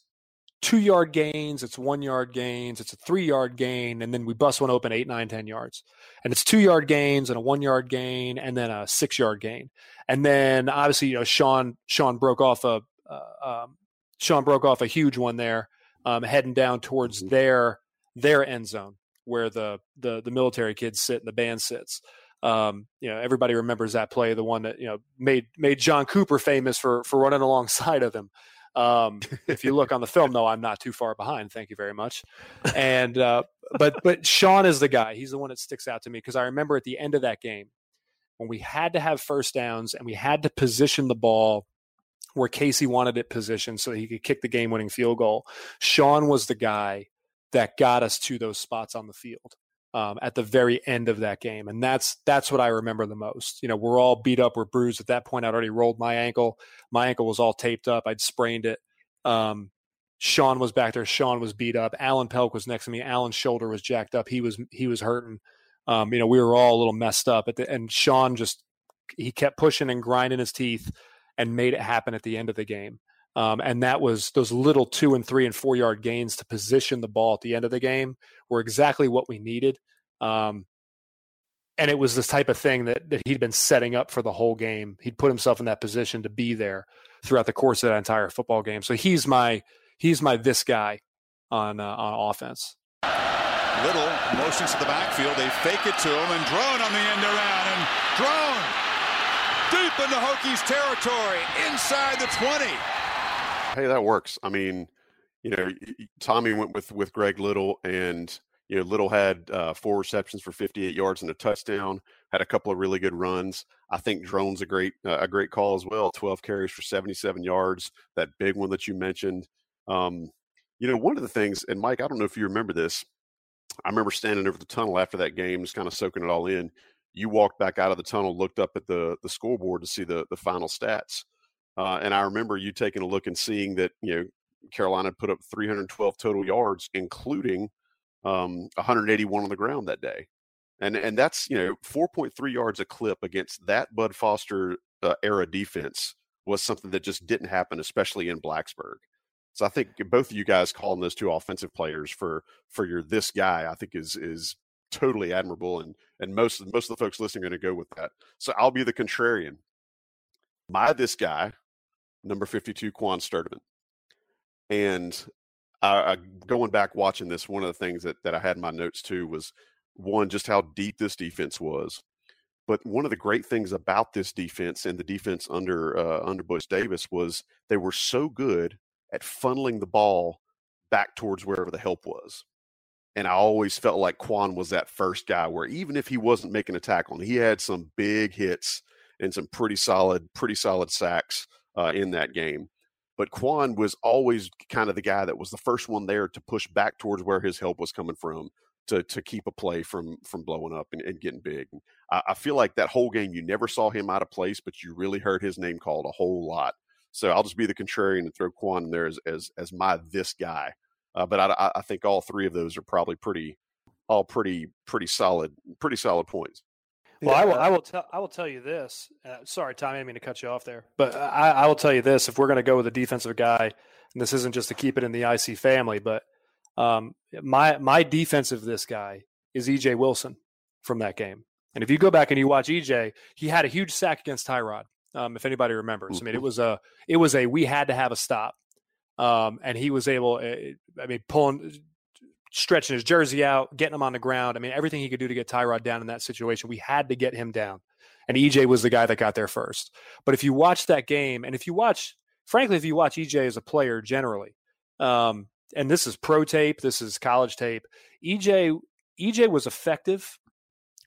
Speaker 5: two yard gains, it's one yard gains, it's a three yard gain, and then we bust one open eight, nine, ten yards. And it's two yard gains and a one yard gain and then a six yard gain. And then obviously, you know, Shaun Shaun broke off a uh, um, Shaun broke off a huge one there, um, heading down towards mm-hmm. their their end zone where the the the military kids sit and the band sits. Um, you know, everybody remembers that play, the one that you know made made John Cooper famous for for running alongside of him. Um, if you look on the film, though, I'm not too far behind. Thank you very much. And uh, but but Shaun is the guy. He's the one that sticks out to me because I remember at the end of that game when we had to have first downs and we had to position the ball where Casey wanted it positioned so he could kick the game winning field goal. Shaun was the guy that got us to those spots on the field um, at the very end of that game, and that's that's what I remember the most. You know, we're all beat up, we're bruised. At that point, I'd already rolled my ankle. My ankle was all taped up. I'd sprained it. Um, Shaun was back there. Shaun was beat up. Alan Pelc was next to me. Alan's shoulder was jacked up. He was he was hurting. Um, you know, we were all a little messed up. At the, and Shaun just he kept pushing and grinding his teeth and made it happen at the end of the game. Um, and that was those little two and three and four yard gains to position the ball at the end of the game were exactly what we needed. Um, and it was this type of thing that, that he'd been setting up for the whole game. He'd put himself in that position to be there throughout the course of that entire football game. So he's my he's my this guy on uh, on offense.
Speaker 2: Little motions to the backfield. They fake it to him and Draughn on the end around and Draughn deep into Hokies territory inside the 20
Speaker 3: hey, that works. I mean, you know, Tommy went with with Greg Little, and you know, Little had uh, four receptions for 58 yards and a touchdown. Had a couple of really good runs. I think Draughn's a great uh, a great call as well. 12 carries for 77 yards. That big one that you mentioned. Um, you know, one of the things, and Mike, I don't know if you remember this. I remember standing over the tunnel after that game, just kind of soaking it all in. You walked back out of the tunnel, looked up at the the scoreboard to see the the final stats. Uh, and I remember you taking a look and seeing that you know Carolina put up 312 total yards, including um, 181 on the ground that day, and and that's you know 4.3 yards a clip against that Bud Foster uh, era defense was something that just didn't happen, especially in Blacksburg. So I think both of you guys calling those two offensive players for for your this guy, I think is is totally admirable, and and most most of the folks listening are going to go with that. So I'll be the contrarian. My this guy number 52, Quan Sturdivant. And I, going back watching this, one of the things that, that I had in my notes too was one, just how deep this defense was. But one of the great things about this defense and the defense under uh, under Butch Davis was they were so good at funneling the ball back towards wherever the help was. And I always felt like Quan was that first guy where even if he wasn't making a tackle, he had some big hits and some pretty solid, pretty solid sacks uh, in that game. But Quan was always kind of the guy that was the first one there to push back towards where his help was coming from to to keep a play from from blowing up and, and getting big. I, I, feel like that whole game you never saw him out of place, but you really heard his name called a whole lot. So I'll just be the contrarian and throw Quan in there as as, as my this guy. Uh, but I, I think all three of those are probably pretty all pretty pretty solid pretty solid points.
Speaker 5: Well, yeah. I will. I will tell. I will tell you this. Uh, sorry, Tommy, I didn't mean to cut you off there, but I, I will tell you this: if we're going to go with a defensive guy, and this isn't just to keep it in the IC family, but um, my my defensive this guy is EJ Wilson from that game. And if you go back and you watch EJ, he had a huge sack against Tyrod. Um, if anybody remembers, I mean, it mm-hmm. was a it was a we had to have a stop, um, and he was able. Eh, I mean, pulling stretching his jersey out, getting him on the ground. I mean, everything he could do to get Tyrod down in that situation, we had to get him down. And EJ was the guy that got there first. But if you watch that game, and if you watch, frankly, if you watch EJ as a player generally, um, and this is pro tape, this is college tape, EJ EJ was effective,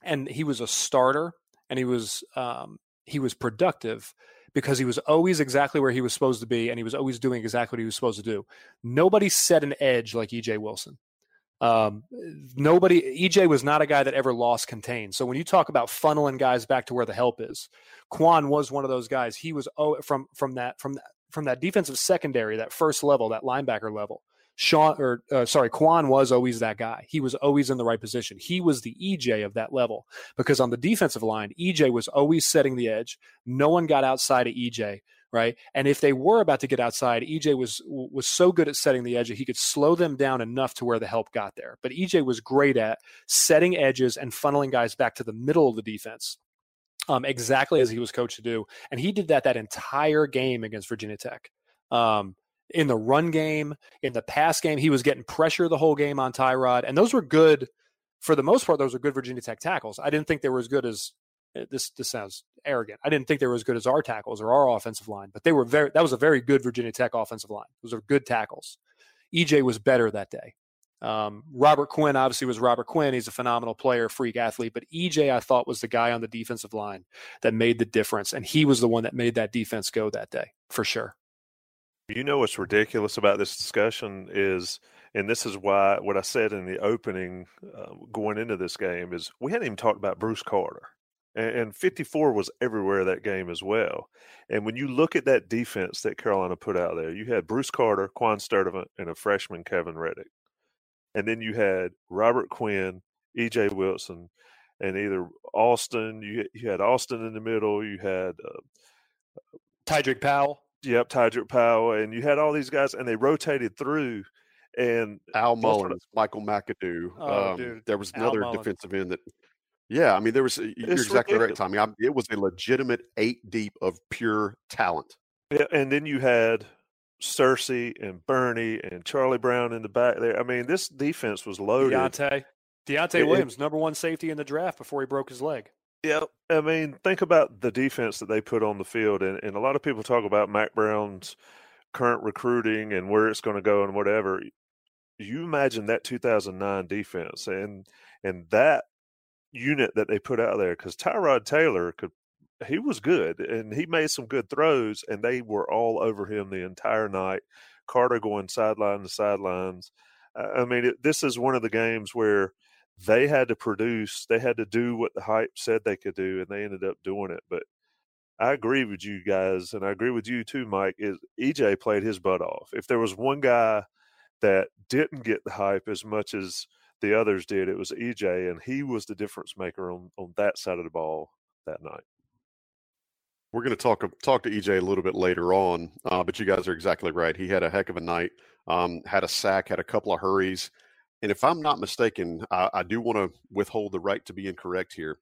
Speaker 5: and he was a starter, and he was um, he was productive because he was always exactly where he was supposed to be and he was always doing exactly what he was supposed to do. Nobody set an edge like EJ Wilson. Um, nobody, EJ was not a guy that ever lost contain. So when you talk about funneling guys back to where the help is, Quan was one of those guys. He was oh, from from that from that from that defensive secondary, that first level, that linebacker level. Shaun or uh, sorry, Quan was always that guy. He was always in the right position. He was the EJ of that level because on the defensive line, EJ was always setting the edge. No one got outside of EJ, right? And if they were about to get outside, EJ was was so good at setting the edge that he could slow them down enough to where the help got there. But EJ was great at setting edges and funneling guys back to the middle of the defense. Um, exactly as he was coached to do, and he did that that entire game against Virginia Tech. Um, in the run game, in the pass game. He was getting pressure the whole game on Tyrod, and those were good for the most part. Those were good Virginia Tech tackles. I didn't think they were as good as this. This sounds arrogant. I didn't think they were as good as our tackles or our offensive line, but they were very. That was a very good Virginia Tech offensive line. Those are good tackles. EJ was better that day. Um, Robert Quinn obviously was Robert Quinn. He's a phenomenal player, freak athlete. But EJ, I thought, was the guy on the defensive line that made the difference, and he was the one that made that defense go that day for sure.
Speaker 4: You know what's ridiculous about this discussion is, and this is why what I said in the opening uh, going into this game is we hadn't even talked about Bruce Carter. And, and 54 was everywhere that game as well. And when you look at that defense that Carolina put out there, you had Bruce Carter, Quan Sturdivant, and a freshman Kevin Reddick. And then you had Robert Quinn, EJ Wilson, and either Austin, you, you had Austin in the middle, you had uh,
Speaker 5: Tydreke Powell.
Speaker 4: Yep, Tydreke Powell, and you had all these guys, and they rotated through. And
Speaker 3: Al Mullins, Michael McAdoo. Oh, um. There was another defensive end that. Yeah, I mean, there was. Uh, you're it's exactly ridiculous. right, Tommy. I, it was a legitimate eight deep of pure talent.
Speaker 4: Yeah, and then you had Searcy and Burney and Charlie Brown in the back there. I mean, this defense was loaded.
Speaker 5: Deunta, Deunta it, Williams, number one safety in the draft before he broke his leg.
Speaker 4: Yeah, I mean, think about the defense that they put on the field, and, and a lot of people talk about Mack Brown's current recruiting and where it's going to go and whatever. You imagine that 2009 defense and and that unit that they put out there because Tyrod Taylor could he was good and he made some good throws and they were all over him the entire night. Carter going sideline to sidelines. I mean, it, this is one of the games where they had to produce, they had to do what the hype said they could do, and they ended up doing it. But I agree with you guys, and I agree with you too, Mike. Is EJ played his butt off. If there was one guy that didn't get the hype as much as the others did, it was EJ, and he was the difference maker on on that side of the ball that night.
Speaker 3: We're going to talk talk to EJ a little bit later on, uh, but you guys are exactly right. He had a heck of a night. Um, had a sack, had a couple of hurries. And if I'm not mistaken, I, I do want to withhold the right to be incorrect here,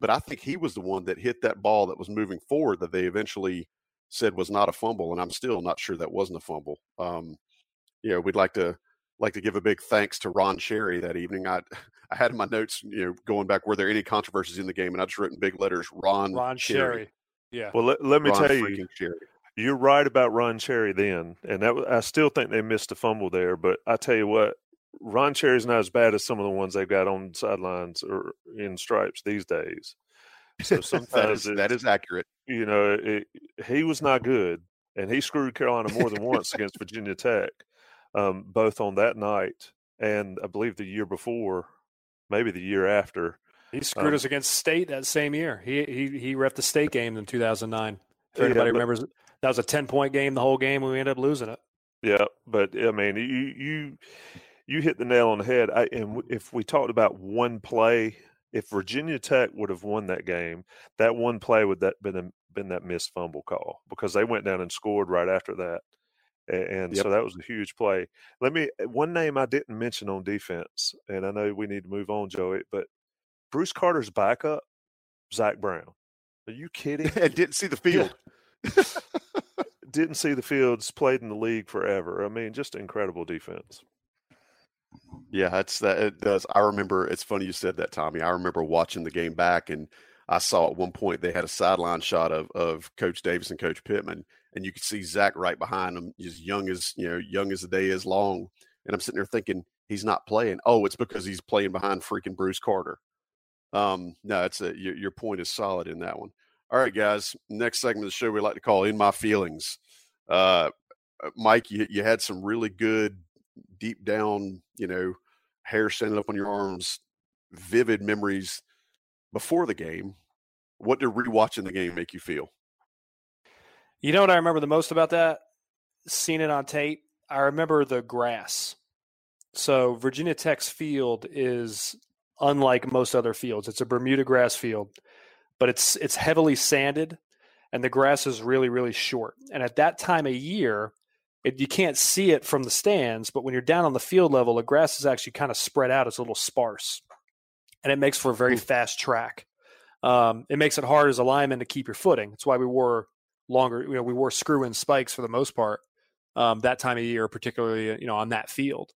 Speaker 3: but I think he was the one that hit that ball that was moving forward that they eventually said was not a fumble, and I'm still not sure that wasn't a fumble. Um, you know, we'd like to like to give a big thanks to Ron Cherry that evening. I I had in my notes, you know, going back, were there any controversies in the game? And I just written big letters, Ron
Speaker 5: Ron Cherry. Cherry.
Speaker 4: Yeah. Well, let, let me Ron tell you, Cherry. you're right about Ron Cherry then, and that I still think they missed a fumble there. But I tell you what, Ron Cherry's not as bad as some of the ones they've got on sidelines or in stripes these days. So sometimes
Speaker 3: that, is, that is accurate.
Speaker 4: You know, it, he was not good, and he screwed Carolina more than once against Virginia Tech, um, both on that night and I believe the year before, maybe the year after.
Speaker 5: He screwed um, us against State that same year. He he he ref the State game in 2009. If anybody but, remembers, that was a 10 point game the whole game, and we ended up losing it.
Speaker 4: Yeah, but I mean, you you you hit the nail on the head. I, and if we talked about one play, if Virginia Tech would have won that game, that one play would that been a, been that missed fumble call because they went down and scored right after that, and, and yep. so that was a huge play. Let me eh, one name I didn't mention on defense, and I know we need to move on, Joey, but Bruce Carter's backup, Zach Brown. Are you kidding?
Speaker 3: and didn't see the field.
Speaker 4: didn't see the fields. Played in the league forever. I mean, just incredible defense.
Speaker 3: Yeah, that's that. It does. I remember. It's funny you said that, Tommy. I remember watching the game back, and I saw at one point they had a sideline shot of of Coach Davis and Coach Pittman, and you could see Zach right behind him, as young as you know, young as the day is long. And I'm sitting there thinking he's not playing. Oh, it's because he's playing behind freaking Bruce Carter. Um, no, it's a your, your point is solid in that one. All right, guys. Next segment of the show we like to call "In My Feelings." Uh, uh, Mike, you you had some really good, deep down, you know, hair standing up on your arms, vivid memories before the game. What did rewatching the game make you feel?
Speaker 5: You know what I remember the most about that? Seeing it on tape. I remember the grass. So Virginia Tech's field is unlike most other fields. It's a Bermuda grass field, but it's it's heavily sanded and the grass is really really short. And at that time of year, it, you can't see it from the stands, but when you're down on the field level, the grass is actually kind of spread out. It's a little sparse, and it makes for a very fast track. Um, it makes it hard as a lineman to keep your footing. That's why we wore longer. You know, we wore screw-in spikes for the most part um, that time of year, particularly you know on that field.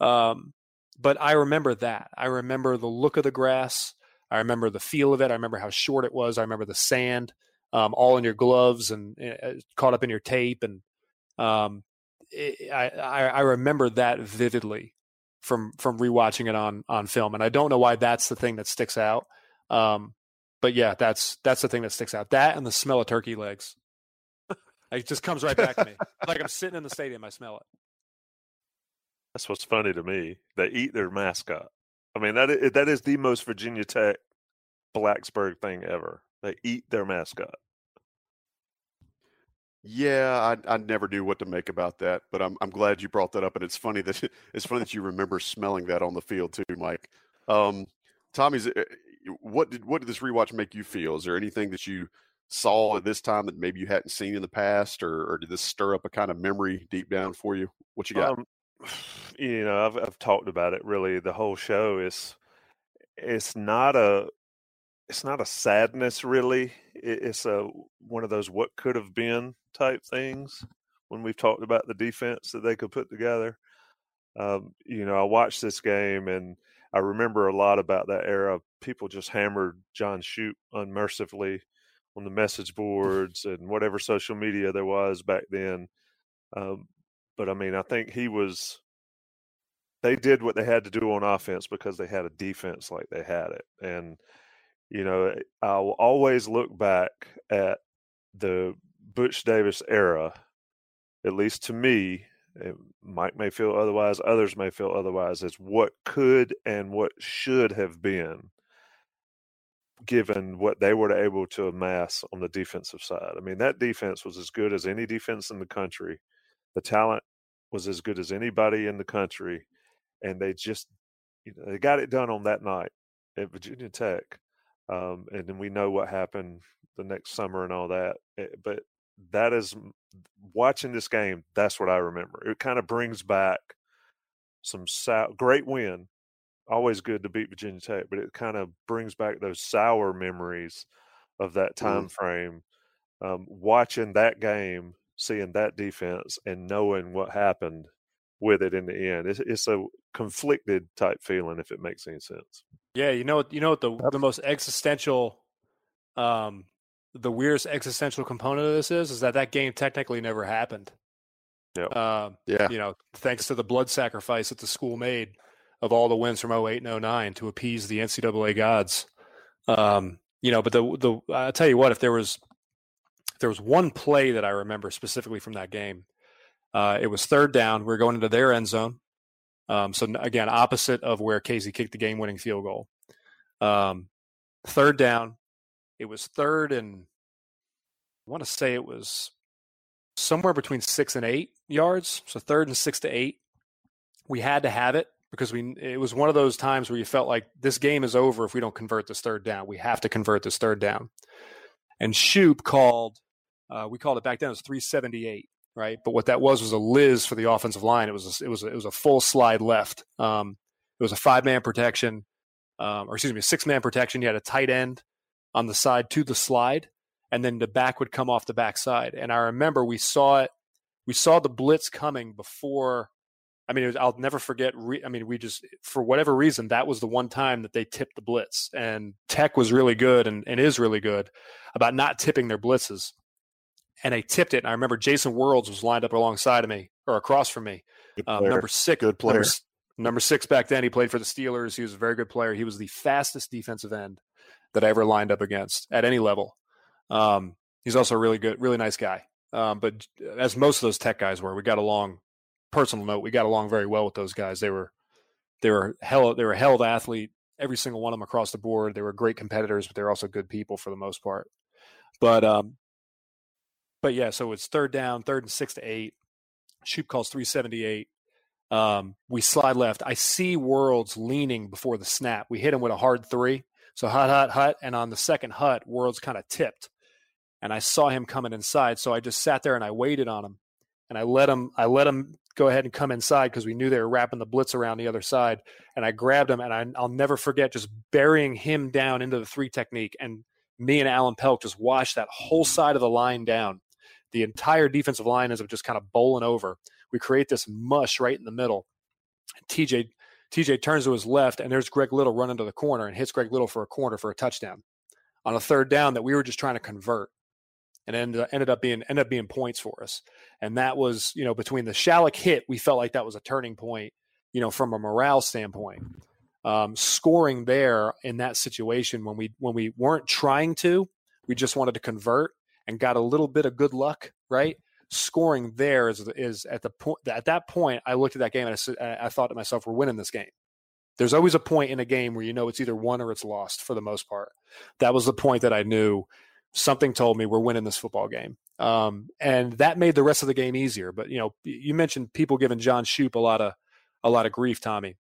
Speaker 5: Um, but I remember that. I remember the look of the grass. I remember the feel of it. I remember how short it was. I remember the sand, um, all in your gloves and uh, caught up in your tape. And um, it, I, I remember that vividly from from rewatching it on on film. And I don't know why that's the thing that sticks out. Um, but yeah, that's that's the thing that sticks out. That and the smell of turkey legs. It just comes right back to me. like I'm sitting in the stadium, I smell it.
Speaker 4: That's what's funny to me. They eat their mascot. I mean that is, that is the most Virginia Tech Blacksburg thing ever. They eat their mascot.
Speaker 3: Yeah, I I never knew what to make about that, but I'm I'm glad you brought that up, and it's funny that it's funny that you remember smelling that on the field too, Mike. Um, Tommy's, uh, what did what did this rewatch make you feel? Is there anything that you saw at this time that maybe you hadn't seen in the past, or, or did this stir up a kind of memory deep down for you? What you got? Um,
Speaker 4: you know, I've I've talked about it really the whole show is it's not a it's not a sadness really. It's a one of those what could have been type things when we've talked about the defense that they could put together. Um, you know, I watched this game and I remember a lot about that era. People just hammered John Shoop unmercifully on the message boards and whatever social media there was back then. Um, but I mean, I think he was. They did what they had to do on offense because they had a defense like they had it, and you know, I'll always look back at the Butch Davis era. At least to me, Mike may feel otherwise, others may feel otherwise. As what could and what should have been given what they were able to amass on the defensive side. I mean, that defense was as good as any defense in the country. The talent was as good as anybody in the country, and they just you know, they got it done on that night at Virginia Tech. Um, and then we know what happened the next summer and all that. Eh, but that is watching this game. That's what I remember. It kind of brings back some sou- great win. Always good to beat Virginia Tech, but it kind of brings back those sour memories of that time mm. frame. Um, watching that game seeing that defense and knowing what happened with it in the end. It's, it's a conflicted type feeling, if it makes any sense.
Speaker 5: Yeah, you know, you know what the the most existential, um, the weirdest existential component of this is, is that that game technically never happened.
Speaker 3: Yeah. Um, yeah.
Speaker 5: You know, thanks to the blood sacrifice that the school made of all the wins from 08 and 09 to appease the NCAA gods. Um, you know, but the the I'll tell you what, if there was there was one play that I remember specifically from that game. Uh, it was third down. We are going into their end zone. Um, so again, opposite of where Casey kicked the game-winning field goal. Um, third down. It was third and I want to say it was somewhere between six and eight yards. So third and six to eight. We had to have it because we it was one of those times where you felt like this game is over if we don't convert this third down. We have to convert this third down. And Shoop called uh, we called it back then. It was 378, right? But what that was was a Liz for the offensive line. It was a, it was a, it was a full slide left. Um, it was a five man protection, um, or excuse me, six man protection. You had a tight end on the side to the slide, and then the back would come off the backside. And I remember we saw it. We saw the blitz coming before. I mean, was, I'll never forget. Re, I mean, we just for whatever reason that was the one time that they tipped the blitz, and Tech was really good and, and is really good about not tipping their blitzes and they tipped it. And I remember Jason Worilds was lined up alongside of me or across from me. Um, number six,
Speaker 3: good player.
Speaker 5: Number, Number six back then, he played for the Steelers. He was a very good player. He was the fastest defensive end that I ever lined up against at any level. Um, he's also a really good, really nice guy. Um, but as most of those tech guys were, we got along. Personal note, we got along very well with those guys. They were, they were hell, they were held athlete. Every single one of them across the board. They were great competitors, but they're also good people for the most part. But um, but yeah, so it's third down, third and six to eight. Shoop calls 378. Um, we slide left. I see Worilds leaning before the snap. We hit him with a hard three. So hut, hut, hut. And on the second hut, Worilds kind of tipped. And I saw him coming inside. So I just sat there and I waited on him. And I let him, I let him go ahead and come inside because we knew they were wrapping the blitz around the other side. And I grabbed him and I, I'll never forget just burying him down into the three technique. And me and Alan Pelc just washed that whole side of the line down the entire defensive line up just kind of bowling over. We create this mush right in the middle. TJ TJ turns to his left, and there's Greg Little running to the corner and hits Greg Little for a corner for a touchdown on a third down that we were just trying to convert, and ended, ended up being ended up being points for us. And that was you know between the Schallock hit, we felt like that was a turning point, you know, from a morale standpoint. Um, scoring there in that situation when we when we weren't trying to, we just wanted to convert and got a little bit of good luck, right? Scoring there is is at the point at that point I looked at that game and I, I thought to myself, we're winning this game. There's always a point in a game where you know it's either won or it's lost for the most part. That was the point that I knew something told me we're winning this football game. Um, and that made the rest of the game easier. But you know, you mentioned people giving John Shoop a lot of a lot of grief, Tommy.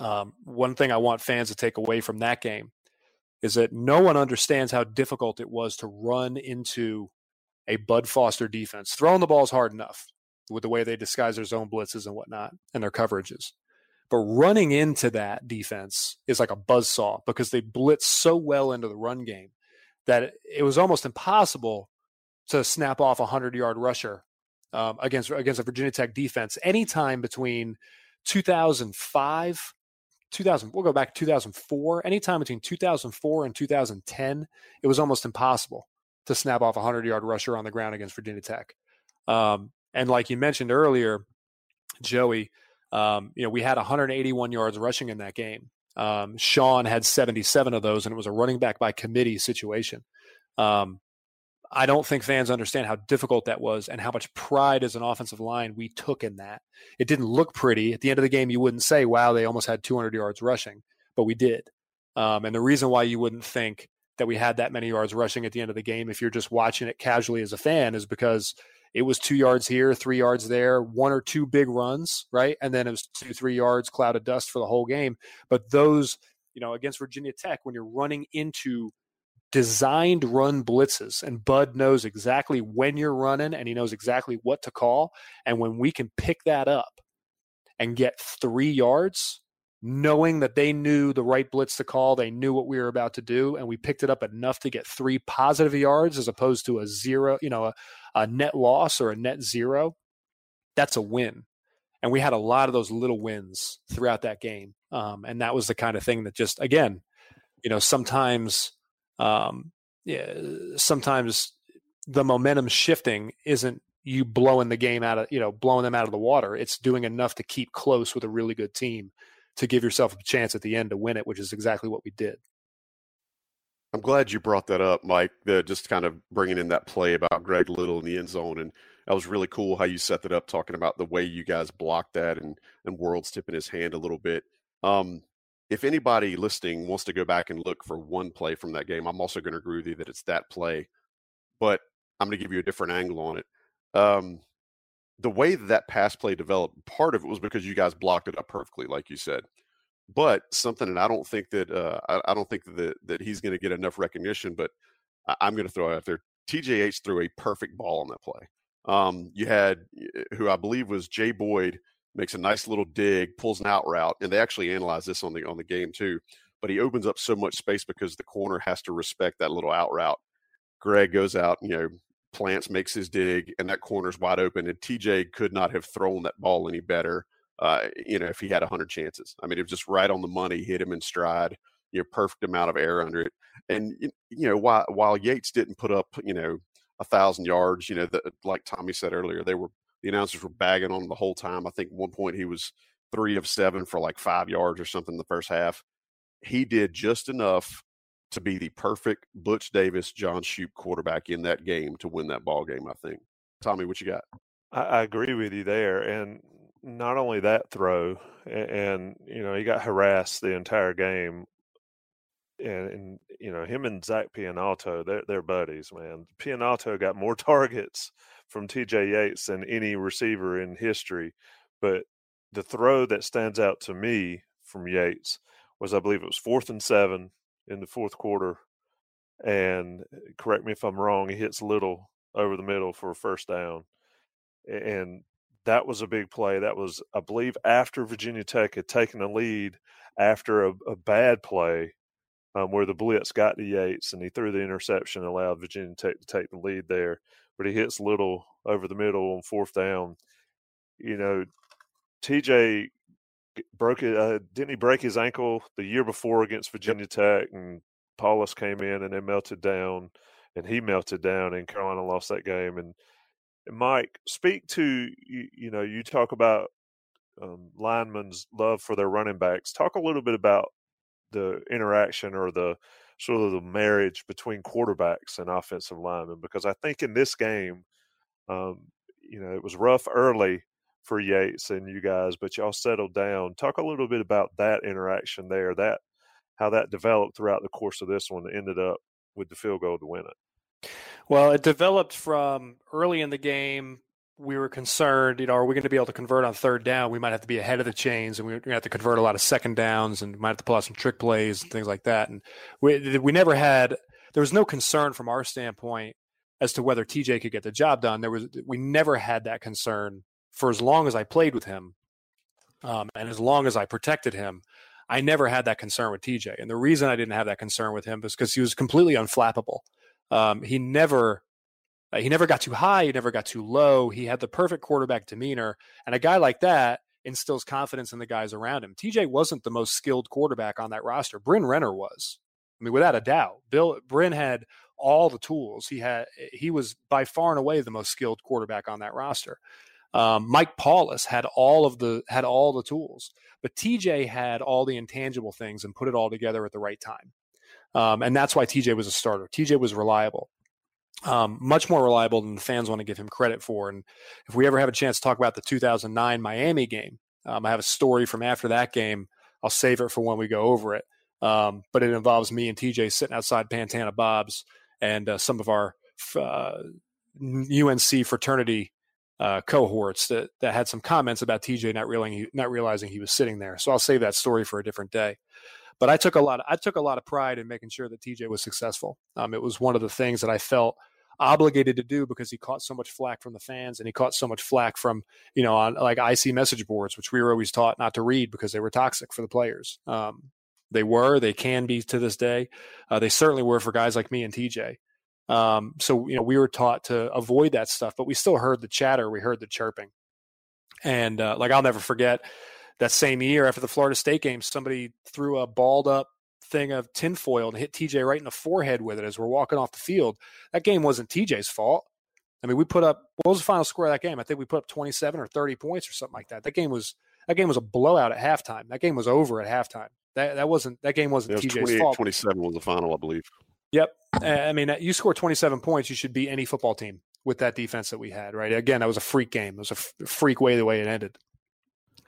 Speaker 5: Um, one thing I want fans to take away from that game is that no one understands how difficult it was to run into a Bud Foster defense. Throwing the ball is hard enough with the way they disguise their zone blitzes and whatnot and their coverages. But running into that defense is like a buzz saw because they blitz so well into the run game that it was almost impossible to snap off a hundred yard rusher um, against against a Virginia Tech defense anytime between 2005 2000 we'll go back to 2004 anytime between 2004 and 2010 it was almost impossible to snap off a 100 yard rusher on the ground against virginia tech. Um, and like you mentioned earlier joey um, you know we had 181 yards rushing in that game um, shaun had 77 of those and it was a running back by committee situation um, I don't think fans understand how difficult that was and how much pride as an offensive line we took in that. It didn't look pretty. At the end of the game, you wouldn't say, wow, they almost had 200 yards rushing, but we did. Um, and the reason why you wouldn't think that we had that many yards rushing at the end of the game, if you're just watching it casually as a fan, is because it was two yards here, three yards there, one or two big runs, right? And then it was two, three yards, cloud of dust for the whole game. But those, you know, against Virginia Tech, when you're running into designed run blitzes and bud knows exactly when you're running and he knows exactly what to call and when we can pick that up and get three yards knowing that they knew the right blitz to call they knew what we were about to do and we picked it up enough to get three positive yards as opposed to a zero you know a, a net loss or a net zero that's a win and we had a lot of those little wins throughout that game um, and that was the kind of thing that just again you know sometimes um, yeah, sometimes the momentum shifting isn't you blowing the game out of you know blowing them out of the water. It's doing enough to keep close with a really good team to give yourself a chance at the end to win it, which is exactly what we did.
Speaker 3: I'm glad you brought that up, Mike. The, just kind of bringing in that play about Greg Little in the end zone, and that was really cool how you set that up, talking about the way you guys blocked that and and Worilds tipping his hand a little bit. Um, if anybody listening wants to go back and look for one play from that game, I'm also going to agree with you that it's that play, but I'm going to give you a different angle on it. Um, the way that, that pass play developed, part of it was because you guys blocked it up perfectly, like you said. But something, and I don't think that uh, I, I, don't think that that he's going to get enough recognition. But I, am going to throw out there. TJH threw a perfect ball on that play. Um, you had who I believe was Jhay Boyd makes a nice little dig, pulls an out route, and they actually analyze this on the on the game too. But he opens up so much space because the corner has to respect that little out route. Greg goes out, you know, plants makes his dig, and that corner's wide open. And TJ could not have thrown that ball any better. Uh, you know, if he had hundred chances, I mean, it was just right on the money, hit him in stride. You know, perfect amount of air under it. And you know, while while Yates didn't put up, you know, a thousand yards, you know, the, like Tommy said earlier, they were the announcers were bagging on him the whole time. I think one point he was three of seven for like five yards or something in the first half. He did just enough to be the perfect Butch Davis, John Shoop quarterback in that game to win that ball game. I think. Tommy, what you got?
Speaker 4: I, I agree with you there, and not only that throw, and, and, you know he got harassed the entire game, and, and you know him and Zach Pianalto, they're, they're buddies, man. Pianalto got more targets from T.J. Yates than any receiver in history, but the throw that stands out to me from Yates was, I believe it was fourth and seven in the fourth quarter, and uh, correct me if I'm wrong, he hits Little over the middle for a first down, and that was a big play. That was, I believe, after Virginia Tech had taken a lead after a, a bad play um, where the blitz got to Yates and he threw the interception, allowed Virginia Tech to take the lead there. But he hits Little over the middle on fourth down. You know, TJ broke it. Uh, didn't he break his ankle the year before against Virginia Tech? And Paulus came in and they melted down, and he melted down, and Carolina lost that game. And, and Mike, speak to you. You know, you talk about um, linemen's love for their running backs. Talk a little bit about the interaction or the sort of the marriage between quarterbacks and offensive linemen because I think in this game, um, you know, it was rough early for Yates and you guys, but y'all settled down. Talk a little bit about that interaction there, that how that developed throughout the course of this one ended up with the field goal to win it.
Speaker 5: Well, it developed from early in the game. We were concerned, you know, are we going to be able to convert on third down? We might have to be ahead of the chains, and we're going to have to convert a lot of second downs, and might have to pull out some trick plays and things like that. And we we never had there was no concern from our standpoint as to whether TJ could get the job done. There was we never had that concern for as long as I played with him, um, and as long as I protected him, I never had that concern with TJ. And the reason I didn't have that concern with him was because he was completely unflappable. Um, he never uh, he never got too high, he never got too low. He had the perfect quarterback demeanor, and a guy like that instills confidence in the guys around him. TJ wasn't the most skilled quarterback on that roster. Bryn Renner was. I mean, without a doubt. Bill Bryn had all the tools. He had he was by far and away the most skilled quarterback on that roster. Um, Mike Paulus had all of the had all the tools, but TJ had all the intangible things and put it all together at the right time, um, and that's why TJ was a starter. TJ was reliable, um, much more reliable than the fans want to give him credit for. And if we ever have a chance to talk about the 2009 Miami game, um, I have a story from after that game. I'll save it for when we go over it. Um, but it involves me and TJ sitting outside Pantana Bob's and uh, some of our uh, UNC fraternity uh, cohorts that that had some comments about TJ not realizing not realizing he was sitting there. So I'll save that story for a different day. But I took a lot. Of, I took a lot of pride in making sure that TJ was successful. Um, it was one of the things that I felt obligated to do because he caught so much flack from the fans and he caught so much flack from you know on like IC message boards, which we were always taught not to read because they were toxic for the players. Um, they were, they can be to this day. Uh, they certainly were for guys like me and TJ. Um, so you know we were taught to avoid that stuff, but we still heard the chatter, we heard the chirping, and uh, like I'll never forget that same year after the Florida State game, somebody threw a balled up thing of tinfoil and hit TJ right in the forehead with it as we're walking off the field. That game wasn't TJ's fault. I mean, we put up what was the final score of that game? I think we put up 27 or 30 points or something like that. That game was that game was a blowout at halftime. That game was over at halftime. That that wasn't that game wasn't was TJ's fault.
Speaker 3: 27 was the final, I believe.
Speaker 5: Yep. I mean, you score 27 points, you should be any football team with that defense that we had, right? Again, that was a freak game. It was a freak way the way it ended.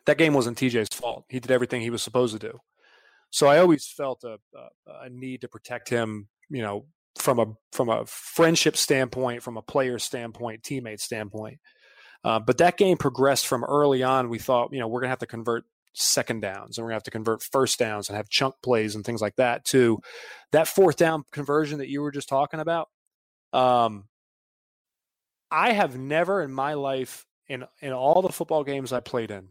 Speaker 5: That game wasn't TJ's fault. He did everything he was supposed to do. So I always felt a, a, need to protect him, you know, from a from a friendship standpoint, from a player standpoint, teammate standpoint. Uh, but that game progressed from early on. We thought, you know, we're going to have to convert second downs and we're going to have to convert first downs and have chunk plays and things like that to that fourth down conversion that you were just talking about. Um, i have never in my life in in all the football games i played in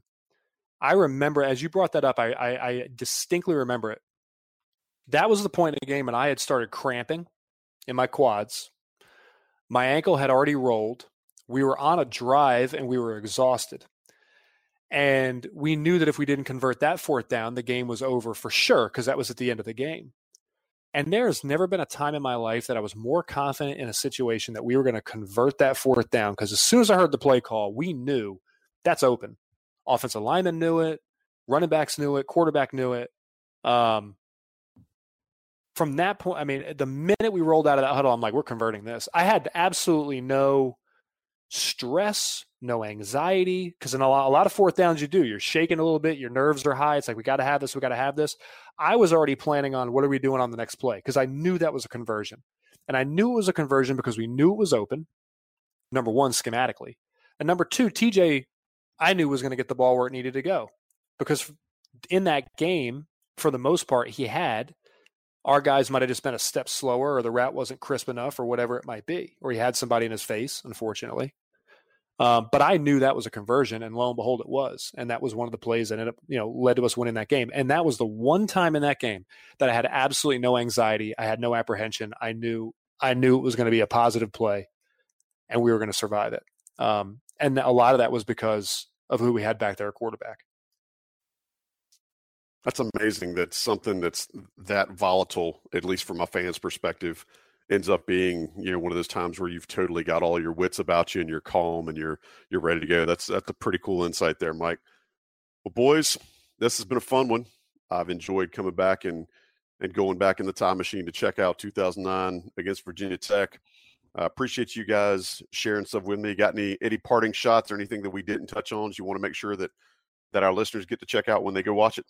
Speaker 5: i remember as you brought that up i i, I distinctly remember it. That was the point in the game and i had started cramping in my quads. My ankle had already rolled. We were on a drive and we were exhausted and we knew that if we didn't convert that fourth down, the game was over for sure because that was at the end of the game. And there has never been a time in my life that I was more confident in a situation that we were going to convert that fourth down because as soon as I heard the play call, we knew that's open. Offensive lineman knew it. Running backs knew it. Quarterback knew it. Um, from that point, I mean, the minute we rolled out of that huddle, I'm like, we're converting this. I had absolutely no stress, no anxiety, because in a lot, a lot of fourth downs you do, you're shaking a little bit, your nerves are high. It's like we got to have this, we got to have this. I was already planning on what are we doing on the next play because I knew that was a conversion, and I knew it was a conversion because we knew it was open. Number one, schematically, and number two, TJ, I knew was going to get the ball where it needed to go because in that game, for the most part, he had our guys might have just been a step slower or the route wasn't crisp enough or whatever it might be or he had somebody in his face unfortunately. Um, but i knew that was a conversion and lo and behold it was and that was one of the plays that ended up you know led to us winning that game. And that was the one time in that game that i had absolutely no anxiety i had no apprehension i knew i knew it was going to be a positive play and we were going to survive it. Um, and a lot of that was because of who we had back there quarterback
Speaker 3: that's amazing that something that's that volatile, at least from a fan's perspective, ends up being you know one of those times where you've totally got all your wits about you and you're calm and you're you're ready to go. That's that's a pretty cool insight there, Mike. Well, boys, this has been a fun one. I've enjoyed coming back and and going back in the time machine to check out 2009 against Virginia Tech. I uh, appreciate you guys sharing stuff with me. Got any any parting shots or anything that we didn't touch on? You want to make sure that that our listeners get to check out when they go watch it.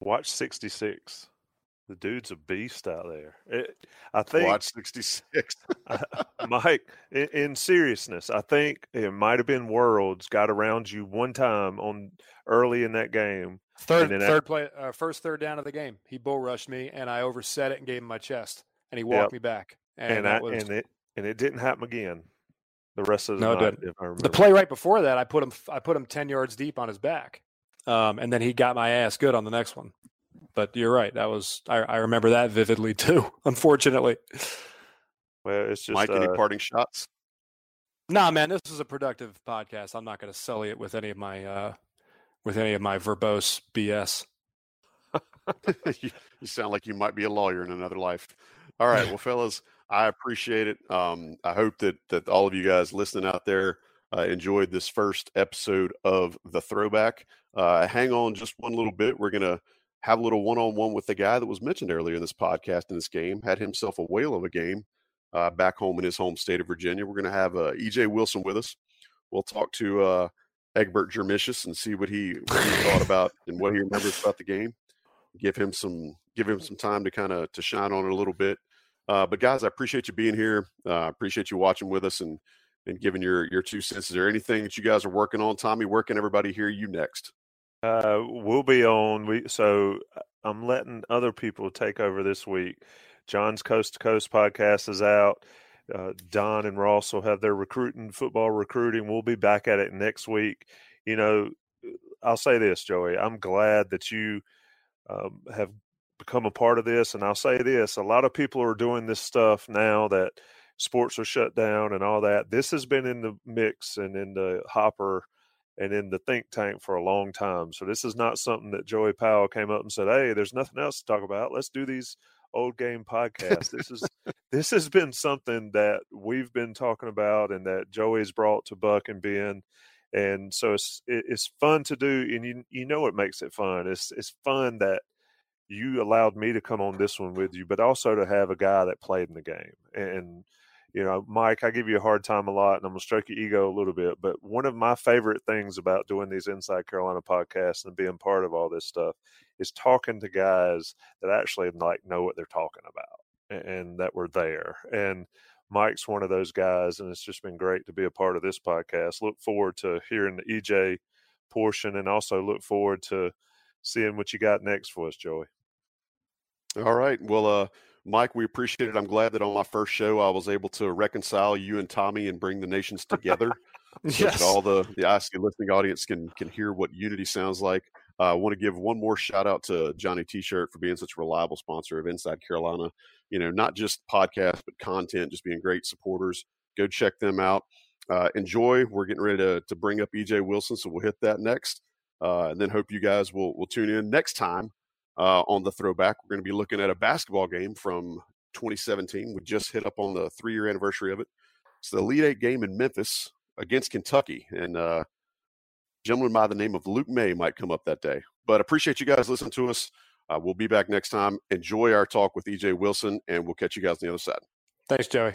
Speaker 4: Watch 66. The dude's a beast out there. It, I think.
Speaker 3: Watch 66.
Speaker 4: Mike, in, in, seriousness, I think it might have been Worilds got around you one time on early in that game.
Speaker 5: Third, third play, uh, first third down of the game. He bull rushed me, and I overset it and gave him my chest, and he walked yep. me back.
Speaker 4: And, and, I, was, and it and it didn't happen again. The rest of the no, night,
Speaker 5: the play right before that, I put him I put him ten yards deep on his back. Um, and then he got my ass good on the next one. But you're right. That was I, I remember that vividly too. Unfortunately.
Speaker 4: Well, it's just
Speaker 3: Mike. Uh, any parting shots?
Speaker 5: Nah, man. This is a productive podcast. I'm not going to sully it with any of my uh, with any of my verbose BS.
Speaker 3: you, you sound like you might be a lawyer in another life. All right, well, fellas, I appreciate it. Um, I hope that that all of you guys listening out there uh, enjoyed this first episode of the throwback. Uh, hang on just one little bit. We're going to have a little one on one with the guy that was mentioned earlier in this podcast in this game, had himself a whale of a game uh, back home in his home state of Virginia. We're going to have uh, EJ Wilson with us. We'll talk to uh, Egbert Jermishis and see what he, what he thought about and what he remembers about the game. Give him some give him some time to kind of to shine on it a little bit. Uh, but guys, I appreciate you being here. Uh, I appreciate you watching with us and and giving your your two cents. Is there anything that you guys are working on, Tommy? Where can everybody hear you next?
Speaker 4: Uh, we'll be on. We so uh, I'm letting other people take over this week. John's Coast to Coast podcast is out. Uh, Don and Ross will have their recruiting, football recruiting. We'll be back at it next week. You know, I'll say this, Joey. I'm glad that you um, have become a part of this. And I'll say this a lot of people are doing this stuff now that sports are shut down and all that. This has been in the mix and in the hopper and in the think tank for a long time. So this is not something that Joey Powell came up and said, "Hey, there's nothing else to talk about. Let's do these old game podcasts." this is this has been something that we've been talking about and that Joey's brought to Buck and Ben. And so it's it's fun to do, and you you know what makes it fun. It's it's fun that you allowed me to come on this one with you, but also to have a guy that played in the game and you know, Mike, I give you a hard time a lot and I'm to stroke your ego a little bit. But one of my favorite things about doing these Inside Carolina podcasts and being part of all this stuff is talking to guys that actually like know what they're talking about and, and that were there. And Mike's one of those guys, and it's just been great to be a part of this podcast. Look forward to hearing the EJ portion and also look forward to seeing what you got next for us, Joey.
Speaker 3: All right. Well, uh, Mike, we appreciate it. I'm glad that on my first show I was able to reconcile you and Tommy and bring the nations together. so yes. all the the IC listening audience can can hear what unity sounds like. Uh, I want to give one more shout out to Johnny T-shirt for being such a reliable sponsor of Inside Carolina. You know, not just podcast, but content, just being great supporters. Go check them out. Uh, enjoy. We're getting ready to to bring up EJ Wilson, so we'll hit that next. Uh, and then hope you guys will will tune in next time uh, on the throwback. We're going to be looking at a basketball game from 2017. We just hit up on the three year anniversary of it. It's the Elite Eight game in Memphis against Kentucky. And uh, gentleman by the name of Luke Maye might come up that day. But appreciate you guys listening to us. Uh, we'll be back next time. Enjoy our talk with EJ Wilson, and we'll catch you guys on the other side.
Speaker 5: Thanks, Joey.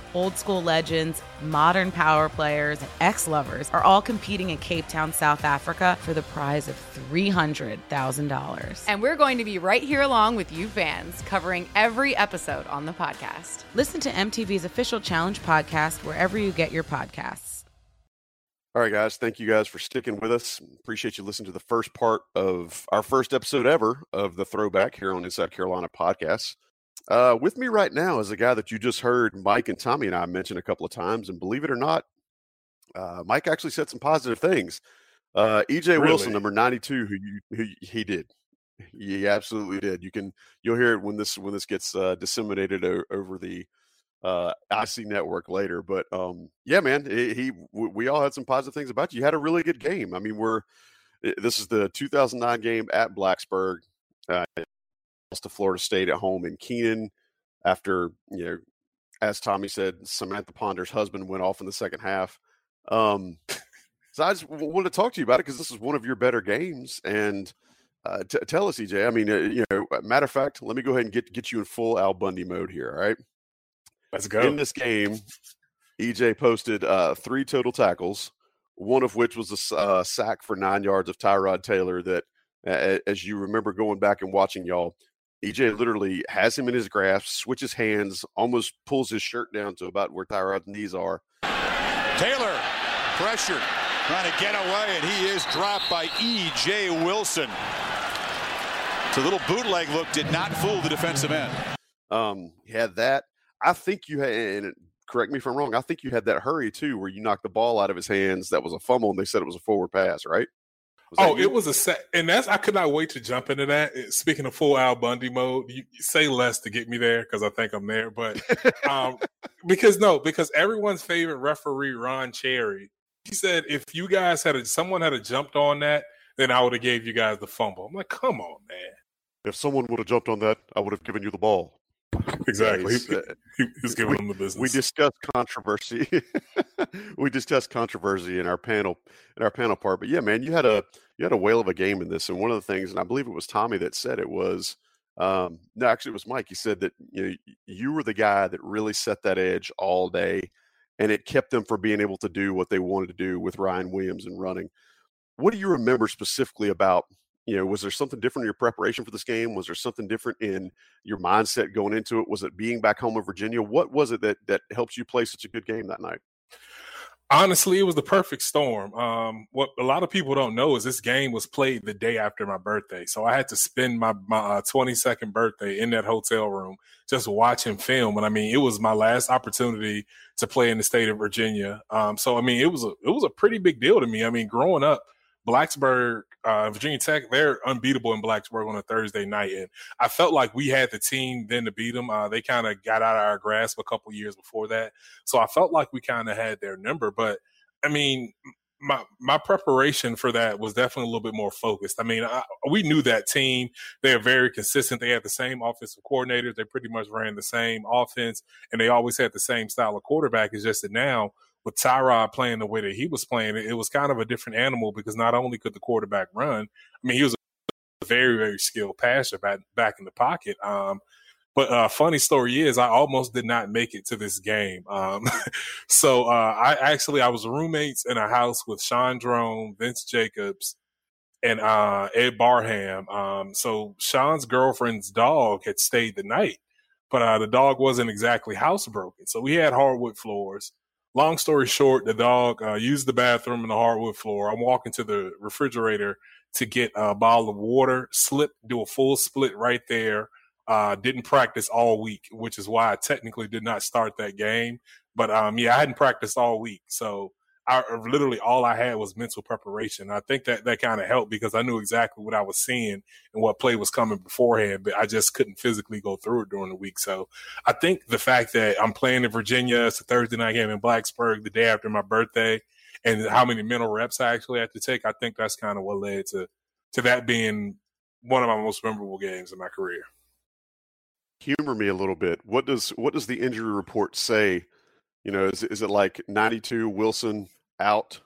Speaker 7: old school legends, modern power players, and ex lovers are all competing in Cape Town, South Africa for the prize of $300,000.
Speaker 8: And we're going to be right here along with you fans, covering every episode on the podcast.
Speaker 7: Listen to MTV's official Challenge podcast wherever you get your podcasts.
Speaker 3: All right, guys. Thank you guys for sticking with us. Appreciate you listening to the first part of our first episode ever of the Throwback here on Inside Carolina podcast. Uh, with me right now is a guy that you just heard Mike and Tommy and I mention a couple of times, and believe it or not, uh, Mike actually said some positive things. Uh, EJ really? Wilson, number ninety-two, who you who he did, he absolutely did. You can you'll hear it when this when this gets uh, disseminated o- over the uh, IC network later. But um, yeah, man, he, he we all had some positive things about you. You had a really good game. I mean, we're this is the 2009 game at Blacksburg. Uh, to Florida State at home in Kenan after, you know, as Tommy said, Samantha Ponder's husband went off in the second half. Um, so I just wanted to talk to you about it because this is one of your better games. And uh, t- tell us, EJ. I mean, uh, you know, matter of fact, let me go ahead and get get you in full Al Bundy mode here. All right,
Speaker 9: let's go.
Speaker 3: In this game, EJ posted uh, three total tackles, one of which was a uh, sack for nine yards of Tyrod Taylor. That, as you remember going back and watching y'all, EJ literally has him in his grasp, switches hands, almost pulls his shirt down to about where Tyrod's knees are.
Speaker 2: Taylor pressured, trying to get away, and he is dropped by EJ Wilson. So a little bootleg look did not fool the defensive end.
Speaker 3: Um, he had that. I think you had, and correct me if I'm wrong. I think you had that hurry too, where you knocked the ball out of his hands. That was a fumble, and they said it was a forward pass, right?
Speaker 9: Oh, it was a set, and that's I could not wait to jump into that. Speaking of full Al Bundy mode, you, you say less to get me there because I think I'm there, but um, because no, because everyone's favorite referee Ron Cherry, he said if you guys had a, someone had a jumped on that, then I would have gave you guys the fumble. I'm like, come on, man.
Speaker 3: If someone would have jumped on that, I would have given you the ball.
Speaker 9: Exactly. Uh, he, was giving
Speaker 3: we,
Speaker 9: them the business.
Speaker 3: We discussed controversy. we discussed controversy in our panel in our panel part. But yeah, man, you had a you had a whale of a game in this. And one of the things, and I believe it was Tommy that said it was um, no, actually it was Mike. He said that you know you were the guy that really set that edge all day, and it kept them from being able to do what they wanted to do with Ryan Williams and running. What do you remember specifically about you know, was there something different in your preparation for this game? Was there something different in your mindset going into it? Was it being back home in Virginia? What was it that that helped you play such a good game that night?
Speaker 9: Honestly, it was the perfect storm. Um, what a lot of people don't know is this game was played the day after my birthday, so I had to spend my my uh, second birthday in that hotel room just watching film. And I mean, it was my last opportunity to play in the state of Virginia. Um, so I mean, it was a it was a pretty big deal to me. I mean, growing up Blacksburg, uh, Virginia Tech, they're unbeatable in Blacksburg on a Thursday night, and I felt like we had the team then to beat them. Uh, they kind of got out of our grasp a couple years before that, so I felt like we kind of had their number. But I mean, my my preparation for that was definitely a little bit more focused. I mean, I, we knew that team; they are very consistent. They had the same offensive coordinators. They pretty much ran the same offense, and they always had the same style of quarterback. It's just that now with Tyrod playing the way that he was playing, it was kind of a different animal because not only could the quarterback run, I mean, he was a very, very skilled passer back, back in the pocket. Um, but uh, funny story is, I almost did not make it to this game. Um, so uh, I actually I was roommates in a house with Shaun Draughn, Vince Jacobs, and uh, Ed Barham. Um, so Shaun's girlfriend's dog had stayed the night, but uh, the dog wasn't exactly housebroken. So we had hardwood floors long story short, the dog uh, used the bathroom in the hardwood floor. I'm walking to the refrigerator to get a bottle of water, slip, do a full split right there. Uh, didn't practice all week, which is why I technically did not start that game. But um, yeah, I hadn't practiced all week, so I literally all I had was mental preparation. I think that that kind of helped because I knew exactly what I was seeing and what play was coming beforehand, but I just couldn't physically go through it during the week. So I think the fact that I'm playing in Virginia, it's a Thursday night game in Blacksburg the day after my birthday, and how many mental reps I actually had to take, I think that's kind of what led to to that being one of my most memorable games in my career.
Speaker 3: Humor me a little bit. What does what does the injury report say? You know, is is it like 92 Wilson out,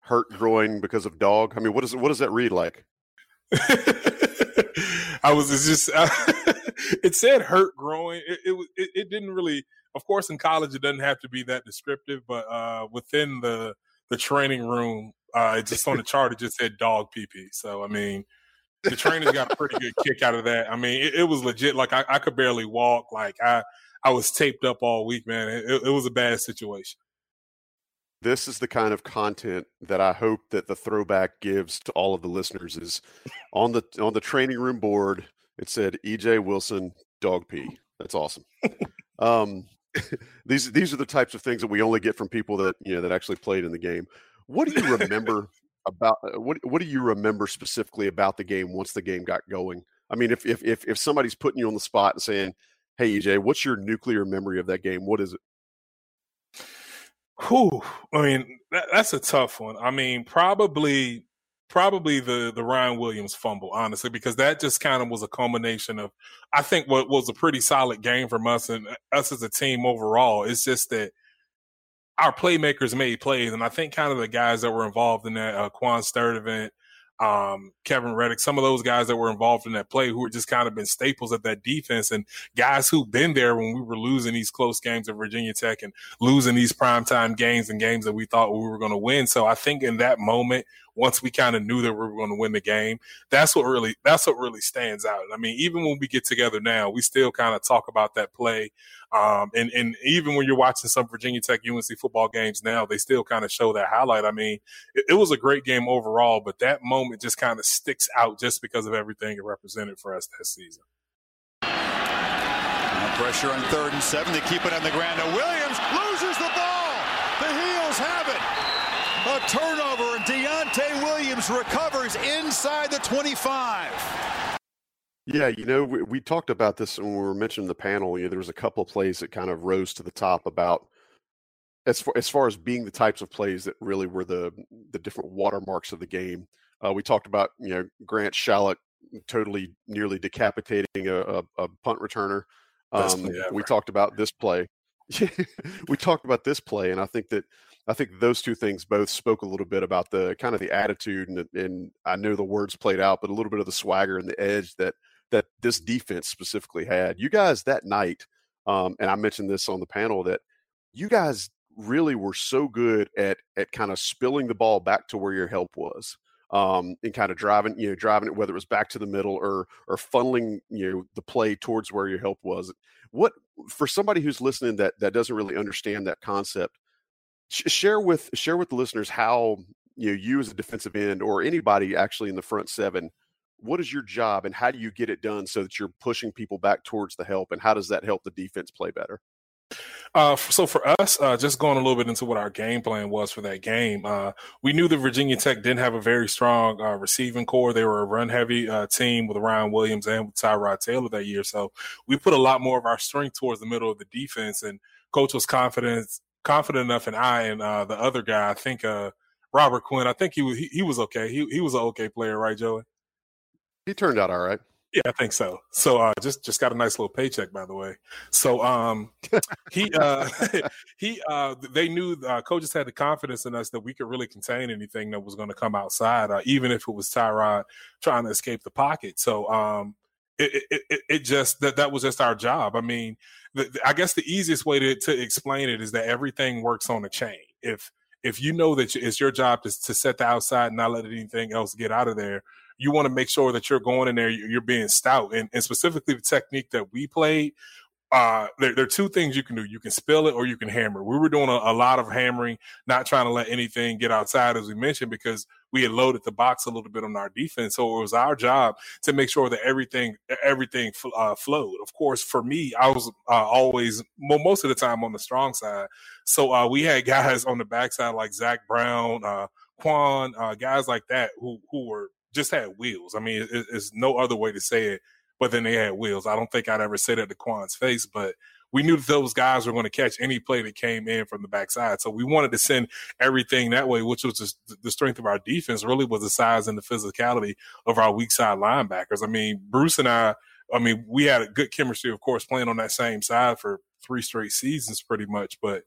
Speaker 3: hurt groin because of dog? I mean, what is what does that read like?
Speaker 9: I was just uh, it said hurt groin. It, it, it it didn't really. Of course, in college, it doesn't have to be that descriptive, but uh, within the the training room, uh, just on the chart, it just said dog pee. So I mean, the trainers got a pretty good kick out of that. I mean, it, it was legit. Like I, I, could barely walk. Like I I was taped up all week, man. It, it was a bad situation.
Speaker 3: This is the kind of content that I hope that the throwback gives to all of the listeners. Is on the on the training room board. It said EJ Wilson dog pee. That's awesome. um, these these are the types of things that we only get from people that you know that actually played in the game. What do you remember about uh, what what do you remember specifically about the game once the game got going? I mean, if if if, if somebody's putting you on the spot and saying, "Hey, EJ, what's your nuclear memory of that game? What is it?"
Speaker 9: Whew. I mean, that, that's a tough one. I mean, probably probably the the Ryan Williams fumble, honestly, because that just kind of was a culmination of I think what was a pretty solid game from us and uh, us as a team overall. It's just that our playmakers made plays, and I think kind of the guys that were involved in that uh, Quan Sturdivant, um, Kevin Reddick, some of those guys that were involved in that play who were just kind of been staples of that defense and guys who've been there when we were losing these close games at Virginia Tech and losing these primetime games and games that we thought we were going to win. So I think in that moment, once we kind of knew that we were going to win the game, that's what really that's what really stands out. I mean, even when we get together now, we still kind of talk about that play. Um, and and even when you're watching some Virginia Tech UNC football games now, they still kind of show that highlight. I mean, it, it was a great game overall, but that moment just kind of sticks out just because of everything it represented for us that season.
Speaker 2: Pressure on third and seven. They keep it on the ground. Now Williams loses the ball. The Heels have it. A turnover, and Deunta Williams recovers inside the 25.
Speaker 3: Yeah, you know, we, we talked about this when we were mentioning the panel. You know, there was a couple of plays that kind of rose to the top about as far as far as being the types of plays that really were the the different watermarks of the game. Uh, we talked about you know Grant Schallock totally nearly decapitating a, a, a punt returner. Um, we talked about this play. we talked about this play, and I think that I think those two things both spoke a little bit about the kind of the attitude and, and I know the words played out, but a little bit of the swagger and the edge that that this defense specifically had. You guys that night, um, and I mentioned this on the panel that you guys really were so good at at kind of spilling the ball back to where your help was. Um, and kind of driving, you know, driving it whether it was back to the middle or or funneling, you know, the play towards where your help was. What for somebody who's listening that that doesn't really understand that concept, share with share with the listeners how you know you as a defensive end or anybody actually in the front seven what is your job and how do you get it done so that you're pushing people back towards the help and how does that help the defense play better
Speaker 9: uh, so for us, uh, just going a little bit into what our game plan was for that game, uh, we knew that Virginia Tech didn't have a very strong uh, receiving corps. They were a run-heavy uh, team with Ryan Williams and with Tyrod Taylor that year. So we put a lot more of our strength towards the middle of the defense, and coach was confident confident enough in I and uh, the other guy. I think uh, Robert Quinn. I think he was he, he, was okay. He he was an okay player, right, Joey?
Speaker 3: He turned out all right.
Speaker 9: Yeah, I think so. So uh, just just got a nice little paycheck, by the way. So um, he uh, he uh, they knew uh, coaches had the confidence in us that we could really contain anything that was going to come outside, uh, even if it was Tyrod trying to escape the pocket. So um, it, it, it just that that was just our job. I mean, the, I guess the easiest way to, to explain it is that everything works on a chain. If if you know that it's your job to, to set the outside and not let anything else get out of there, you want to make sure that you're going in there, you're being stout. And, and specifically the technique that we played, uh, there, there, are two things you can do. You can spill it or you can hammer. We were doing a, a, lot of hammering, not trying to let anything get outside, as we mentioned, because we had loaded the box a little bit on our defense. So it was our job to make sure that everything everything uh, flowed. Of course, for me, I was uh, always well, most of the time on the strong side. So uh, we had guys on the backside like Zach Brown, uh, Quan, uh, guys like that who who were just had wheels. I mean, it, it's no other way to say it but then they had wheels. I don't think I'd ever say that to Quan's face, but we knew that those guys were going to catch any play that came in from the backside. So we wanted to send everything that way, which was just the strength of our defense really was the size and the physicality of our weak side linebackers. I mean, Bruce and I, I mean, we had a good chemistry, of course, playing on that same side for three straight seasons pretty much. But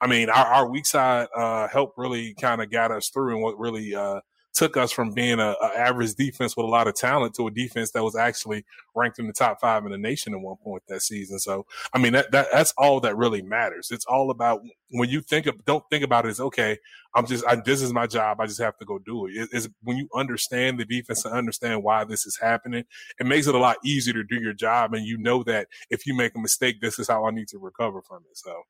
Speaker 9: I mean, our, our weak side uh, helped really kind of got us through and what really uh, took us from being a, a, average defense with a lot of talent to a defense that was actually ranked in the top five in the nation at one point that season. So, I mean, that, that that's all that really matters. It's all about when you think of, don't think about it as, okay, I'm just, I, this is my job. I just have to go do it. it. It's when you understand the defense and understand why this is happening, it makes it a lot easier to do your job. And you know that if you make a mistake, this is how I need to recover from it. So.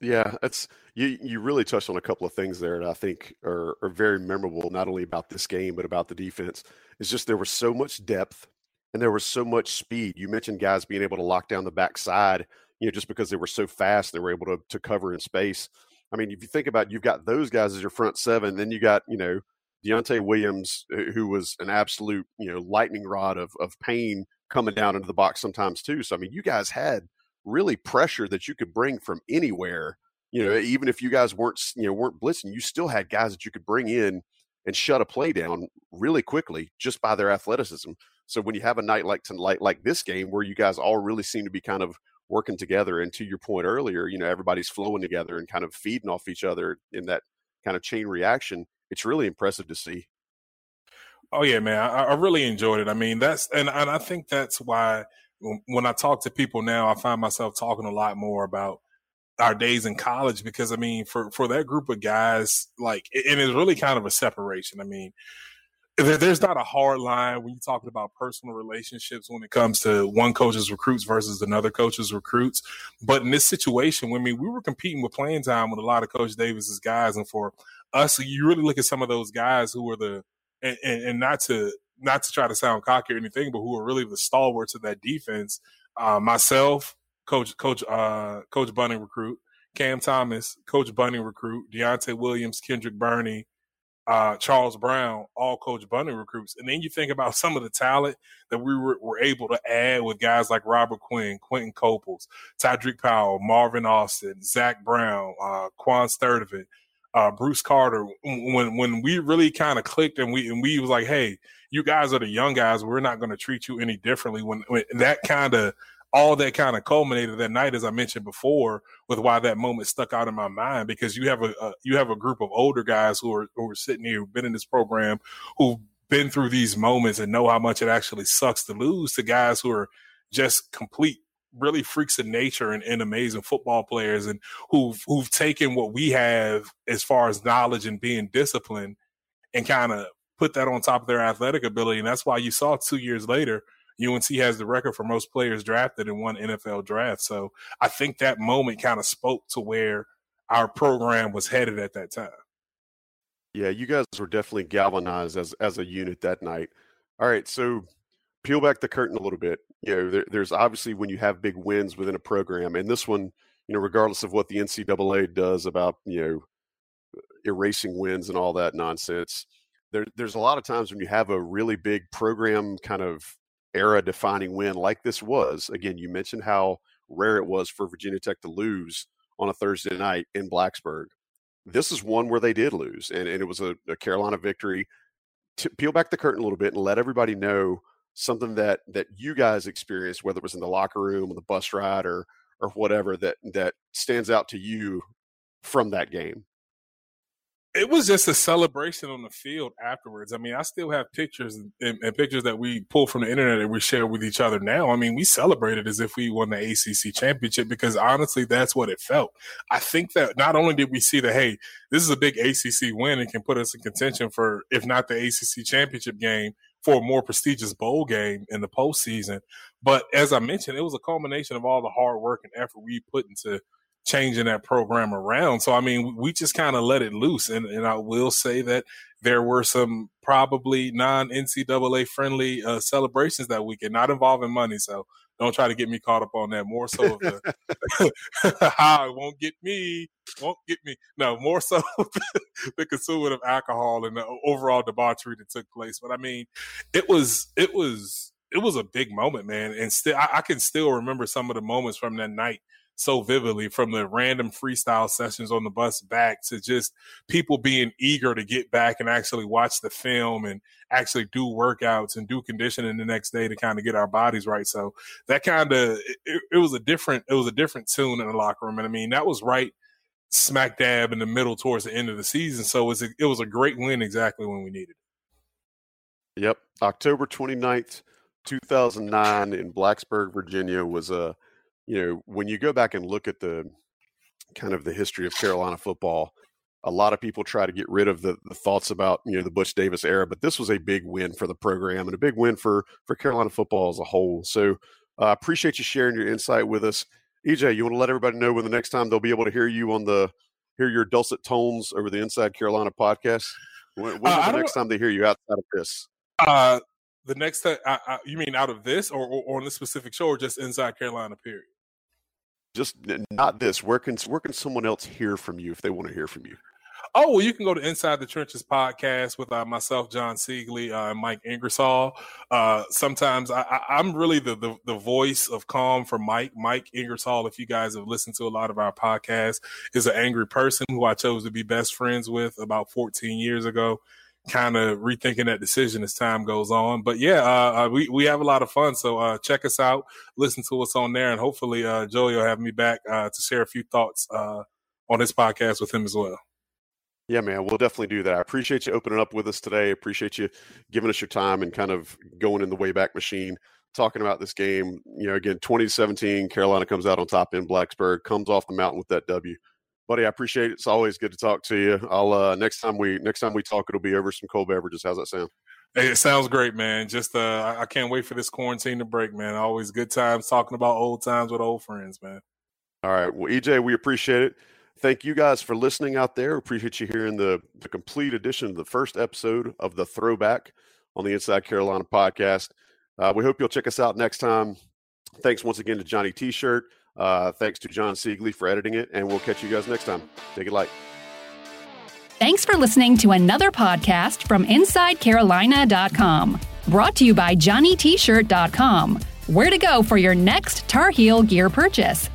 Speaker 3: Yeah, that's you. You really touched on a couple of things there that I think are, are very memorable, not only about this game but about the defense. It's just there was so much depth and there was so much speed. You mentioned guys being able to lock down the backside, you know, just because they were so fast, they were able to to cover in space. I mean, if you think about, it, you've got those guys as your front seven, then you got you know Deunta Williams, who was an absolute you know lightning rod of of pain coming down into the box sometimes too. So I mean, you guys had really pressure that you could bring from anywhere. You know, even if you guys weren't, you know, weren't blitzing, you still had guys that you could bring in and shut a play down really quickly just by their athleticism. So when you have a night like tonight, like this game, where you guys all really seem to be kind of working together, and to your point earlier, you know, everybody's flowing together and kind of feeding off each other in that kind of chain reaction. It's really impressive to see.
Speaker 9: Oh yeah, man, I, I really enjoyed it. I mean, that's and, and I think that's why when I talk to people now, I find myself talking a lot more about our days in college because I mean, for for that group of guys, like, and it's really kind of a separation. I mean, there's not a hard line when you're talking about personal relationships when it comes to one coach's recruits versus another coach's recruits. But in this situation, I mean, we were competing with playing time with a lot of Coach Davis's guys, and for us, you really look at some of those guys who were the and, and, and not to not to try to sound cocky or anything, but who are really the stalwarts of that defense. Uh, myself, Coach Coach uh, Coach Bunting recruit, Cam Thomas, Coach Bunting recruit, Deunta Williams, Kendrick Burney, uh, Charles Brown, all Coach Bunting recruits. And then you think about some of the talent that we were, were able to add with guys like Robert Quinn, Quinton Coples, Tydreke Powell, Marvin Austin, Zach Brown, uh, Quan Sturdivant, uh, Bruce Carter. When when we really kind of clicked and we and we was like, hey, you guys are the young guys. We're not going to treat you any differently. When, when that kind of all that kind of culminated that night, as I mentioned before, with why that moment stuck out in my mind because you have a, a you have a group of older guys who are who are sitting here, who've been in this program, who've been through these moments and know how much it actually sucks to lose to guys who are just complete really freaks of nature and, and, amazing football players and who've who've taken what we have as far as knowledge and being disciplined and kind of put that on top of their athletic ability. And that's why you saw two years later, UNC has the record for most players drafted in one NFL draft. So I think that moment kind of spoke to where our program was headed at that time.
Speaker 3: Yeah, you guys were definitely galvanized as as a unit that night. All right, so peel back the curtain a little bit. You know, there, there's obviously when you have big wins within a program, and this one, you know, regardless of what the NCAA does about you know erasing wins and all that nonsense, there, there's a lot of times when you have a really big program kind of era defining win like this was. Again, you mentioned how rare it was for Virginia Tech to lose on a Thursday night in Blacksburg. This is one where they did lose, and, and it was a, a Carolina victory. To peel back the curtain a little bit and let everybody know something that that you guys experienced, whether it was in the locker room or the bus ride or or whatever that that stands out to you from that game
Speaker 9: it was just a celebration on the field afterwards. I mean, I still have pictures and, and, pictures that we pull from the internet and we share with each other now. I mean, we celebrated as if we won the ACC championship because honestly, that's what it felt. I think that not only did we see that, hey, this is a big ACC win and can put us in contention for, if not the ACC championship game, for a more prestigious bowl game in the postseason. But as I mentioned, it was a culmination of all the hard work and effort we put into changing that program around. So I mean, we just kind of let it loose, and and I will say that there were some probably non NCAA friendly uh, celebrations that weekend, not involving money. So don't try to get me caught up on that. More so of the it won't get me, won't get me. No, more so the consuming of alcohol and the overall debauchery that took place. But I mean, it was it was it was a big moment, man. And still, I, I can still remember some of the moments from that night so vividly from the random freestyle sessions on the bus back to just people being eager to get back and actually watch the film and actually do workouts and do conditioning the next day to kind of get our bodies right. So that kind of it, it, was a different it was a different tune in the locker room. And I mean that was right smack dab in the middle towards the end of the season. So it was a, it was a great win exactly when we needed
Speaker 3: it. Yep. October 29th, 2009 in Blacksburg, Virginia was a you know, when you go back and look at the kind of the history of Carolina football, a lot of people try to get rid of the, the thoughts about you know the Butch Davis era, but this was a big win for the program and a big win for for Carolina football as a whole. So I uh, appreciate you sharing your insight with us. EJ, you want to let everybody know when the next time they'll be able to hear you on the hear your dulcet tones over the Inside Carolina podcast? When, when uh, the next time they hear you outside of this?
Speaker 9: Uh, the next time, you mean out of this, or, or, or on this specific show, or just Inside Carolina? Period
Speaker 3: just not this. Where can where can someone else hear from you if they want to hear from you?
Speaker 9: Oh, well, you can go to Inside the Trenches podcast with uh, myself, John Seiglie, uh, and Mike Ingersoll. Uh, sometimes I, am really the, the, the voice of calm for Mike. Mike Ingersoll, if you guys have listened to a lot of our podcasts, is an angry person who I chose to be best friends with about 14 years ago kind of rethinking that decision as time goes on. But yeah, uh, uh, we we have a lot of fun. So uh, check us out, listen to us on there, and hopefully uh, Joey will have me back uh, to share a few thoughts uh, on this podcast with him as well.
Speaker 3: Yeah, man, we'll definitely do that. I appreciate you opening up with us today. Appreciate you giving us your time and kind of going in the Wayback Machine, talking about this game. You know, again, 2017, Carolina comes out on top in Blacksburg, comes off the mountain with that W buddy. I appreciate it. It's always good to talk to you. I'll uh, next time we next time we talk, it'll be over some cold beverages. How's that sound?
Speaker 9: Hey, it sounds great, man. Just uh, I can't wait for this quarantine to break, man. Always good times talking about old times with old friends, man.
Speaker 3: All right, well, EJ, we appreciate it. Thank you guys for listening out there. Appreciate you hearing the the complete edition of the first episode of the Throwback on the Inside Carolina podcast. Uh, we hope you'll check us out next time. Thanks once again to Johnny T-shirt. Uh, thanks to John Seiglie for editing it, and we'll catch you guys next time. Take it light.
Speaker 1: Thanks for listening to another podcast from InsideCarolina.com. Brought to you by JohnnyT-shirt.com. Where to go for your next Tar Heel gear purchase.